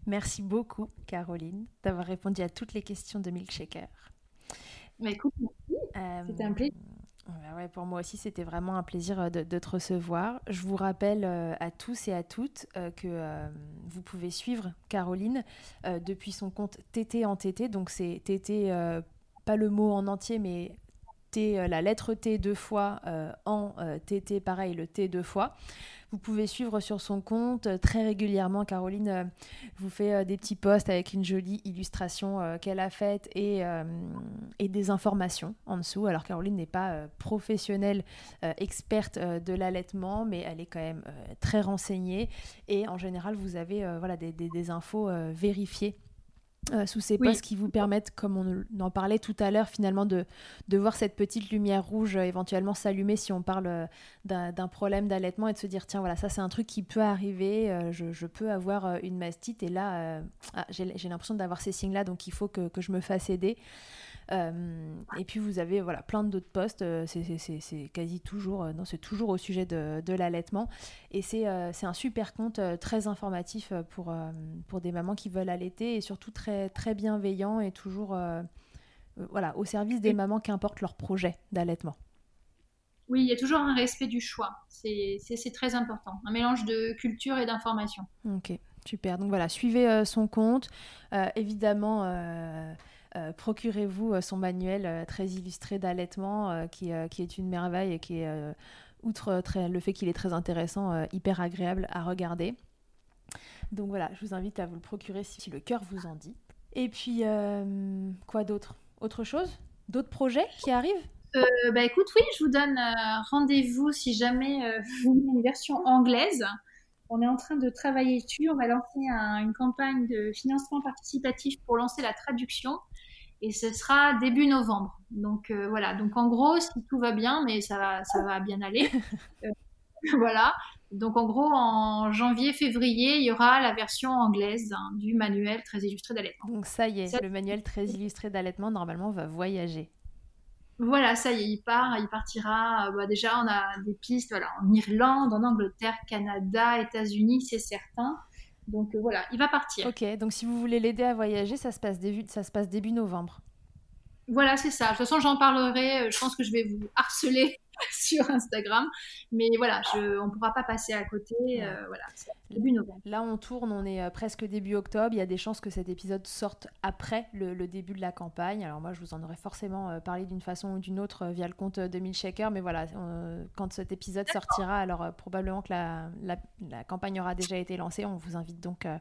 A: Merci beaucoup, Caroline, d'avoir répondu à toutes les questions de Milkshaker.
B: Bah, écoute, merci. C'était un plaisir.
A: Ouais, pour moi aussi, c'était vraiment un plaisir euh, de, te recevoir. Je vous rappelle euh, à tous et à toutes euh, que vous pouvez suivre Caroline depuis son compte TT en TT. Donc, c'est TT, pas le mot en entier, mais T, la lettre T deux fois, en TT, pareil, le T deux fois. Vous pouvez suivre sur son compte euh, très régulièrement. Caroline euh, vous fait euh, des petits posts avec une jolie illustration qu'elle a faite et, et, des informations en dessous. Alors Caroline n'est pas professionnelle, experte de l'allaitement, mais elle est quand même très renseignée. Et en général, vous avez voilà, des, infos vérifiées euh, sous ces postes qui vous permettent, comme on en parlait tout à l'heure, finalement de, de, voir cette petite lumière rouge euh, éventuellement s'allumer si on parle euh, d'un problème d'allaitement et de se dire tiens voilà ça c'est un truc qui peut arriver, je, je, peux avoir une mastite et là ah, j'ai l'impression d'avoir ces signes là donc il faut que, que je me fasse aider. Euh, et puis vous avez voilà, plein d'autres postes, euh, c'est quasi toujours, euh, non, c'est toujours au sujet de, de l'allaitement. Et c'est un super compte très informatif pour, pour des mamans qui veulent allaiter et surtout très, très bienveillant et toujours voilà, au service des mamans, qu'importe leur projet d'allaitement.
B: Oui, il y a toujours un respect du choix. C'est très important. Un mélange de culture et d'information.
A: Ok, super. Donc voilà, suivez son compte. évidemment, euh, procurez-vous euh, son manuel euh, très illustré d'allaitement qui, qui, est une merveille et qui est, outre le fait qu'il est très intéressant, hyper agréable à regarder. Donc voilà, je vous invite à vous le procurer si le cœur vous en dit. Et puis, quoi d'autre? Autre chose? D'autres projets qui arrivent?
B: Bah écoute, oui, je vous donne rendez-vous si jamais vous voulez une version anglaise. On est en train de travailler dessus. On va lancer une campagne de financement participatif pour lancer la traduction et ce sera début novembre. Donc euh, voilà, donc en gros, si tout va bien, mais ça va, ça va bien aller. Euh, voilà. Donc en gros, en janvier, février, il y aura la version anglaise hein, du manuel très illustré d'allaitement.
A: Donc ça y est, le manuel très illustré d'allaitement normalement va voyager.
B: Voilà, ça y est, il part, il partira. Bah, déjà, on a des pistes, voilà, en Irlande, en Angleterre, Canada, États-Unis, c'est certain. Donc euh, voilà, il va partir.
A: Ok, donc si vous voulez l'aider à voyager, ça se passe début, ça se passe début novembre.
B: Voilà, c'est ça. De toute façon, j'en parlerai. Euh, je pense que je vais vous harceler sur Instagram. Mais voilà, je, on ne pourra pas passer à côté. Euh, voilà, début novembre.
A: Là, on tourne, on est euh, presque début octobre. Il y a des chances que cet épisode sorte après le, début de la campagne. Alors moi, je vous en aurais forcément euh, parlé d'une façon ou d'une autre via le compte de Shaker. Mais voilà, quand cet épisode sortira, alors probablement que la, la, campagne aura déjà été lancée. On vous invite donc à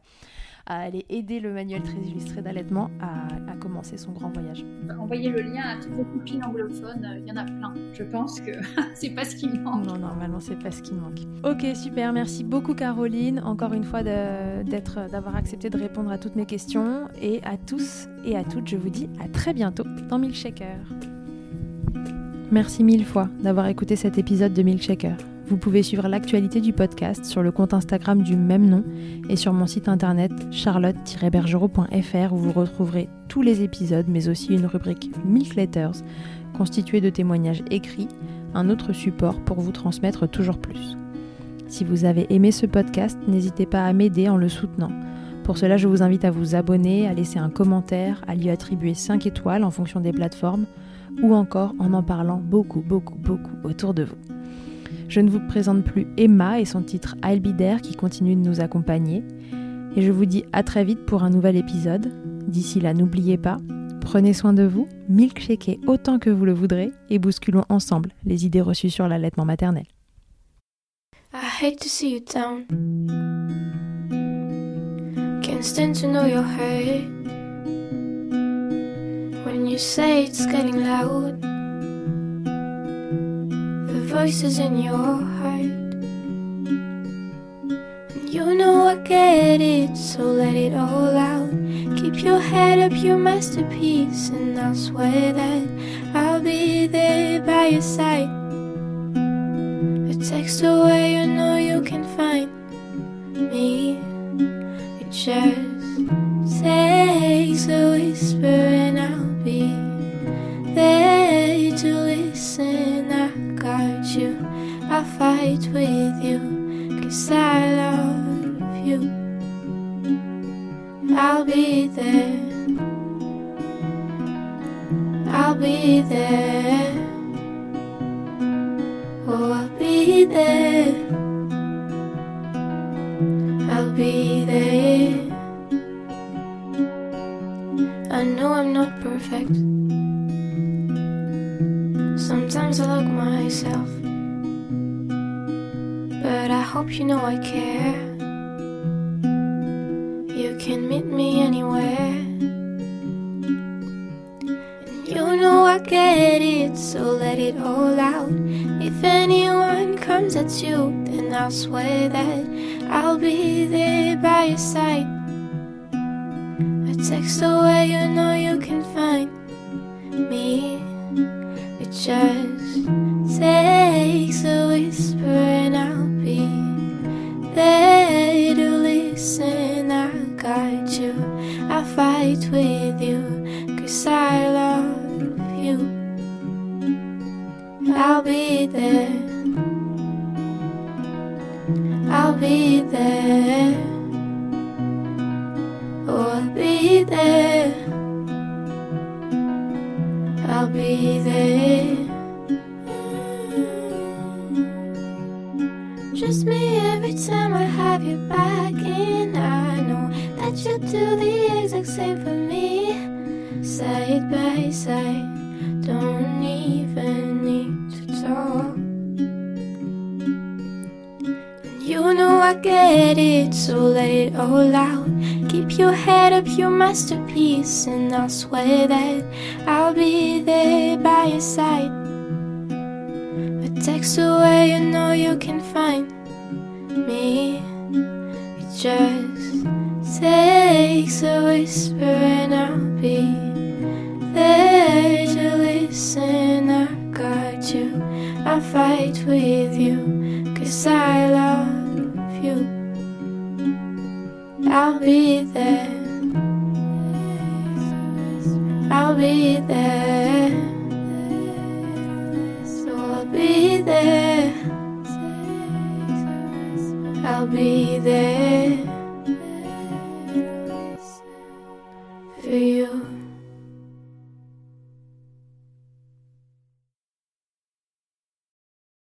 A: aller aider le manuel très illustré d'allaitement à, à, commencer son grand voyage.
B: Envoyez le lien à toutes vos copines anglophones. Il y en a plein. Je pense que c'est pas ce qui manque.
A: Non, normalement, c'est pas ce qui manque. Ok, super. Merci beaucoup, Caroline, encore une fois d'avoir accepté de répondre à toutes mes questions. Et à tous et à toutes, je vous dis à très bientôt dans Milkshaker. Merci mille fois d'avoir écouté cet épisode de Milkshaker. Vous pouvez suivre l'actualité du podcast sur le compte Instagram du même nom et sur mon site internet charlotte-bergerot.fr où vous retrouverez tous les épisodes mais aussi une rubrique Milk Letters constituée de témoignages écrits un autre support pour vous transmettre toujours plus. Si vous avez aimé ce podcast, n'hésitez pas à m'aider en le soutenant. Pour cela, je vous invite à vous abonner, à laisser un commentaire, à lui attribuer 5 étoiles en fonction des plateformes, ou encore en en parlant beaucoup, beaucoup, beaucoup autour de vous. Je ne vous présente plus Emma et son titre I'll qui continue de nous accompagner. Et je vous dis à très vite pour un nouvel épisode. D'ici là, n'oubliez pas, Prenez soin de vous, milkshakez autant que vous le voudrez et bousculons ensemble les idées reçues sur l'allaitement maternel. I hate to see you down. Can't stand to know your hurt. When you say it's getting loud, the voices in your heart. You know I get it, so let it all out. Keep your head up, your masterpiece, and I'll swear that I'll be there by your side. A text away, you know you can find me. It just takes a whisper, and I'll be there to listen. I got you, I'll fight with you, cause I love you.
D: I'll be there. I'll be there. Oh, I'll be there. I'll be there. I know I'm not perfect. Sometimes I look myself. But I hope you know I care. You can meet me anywhere. And you know I get it, so let it all out. If anyone comes at you, then I'll swear that I'll be there by your side. A text away, you know you can find me. It just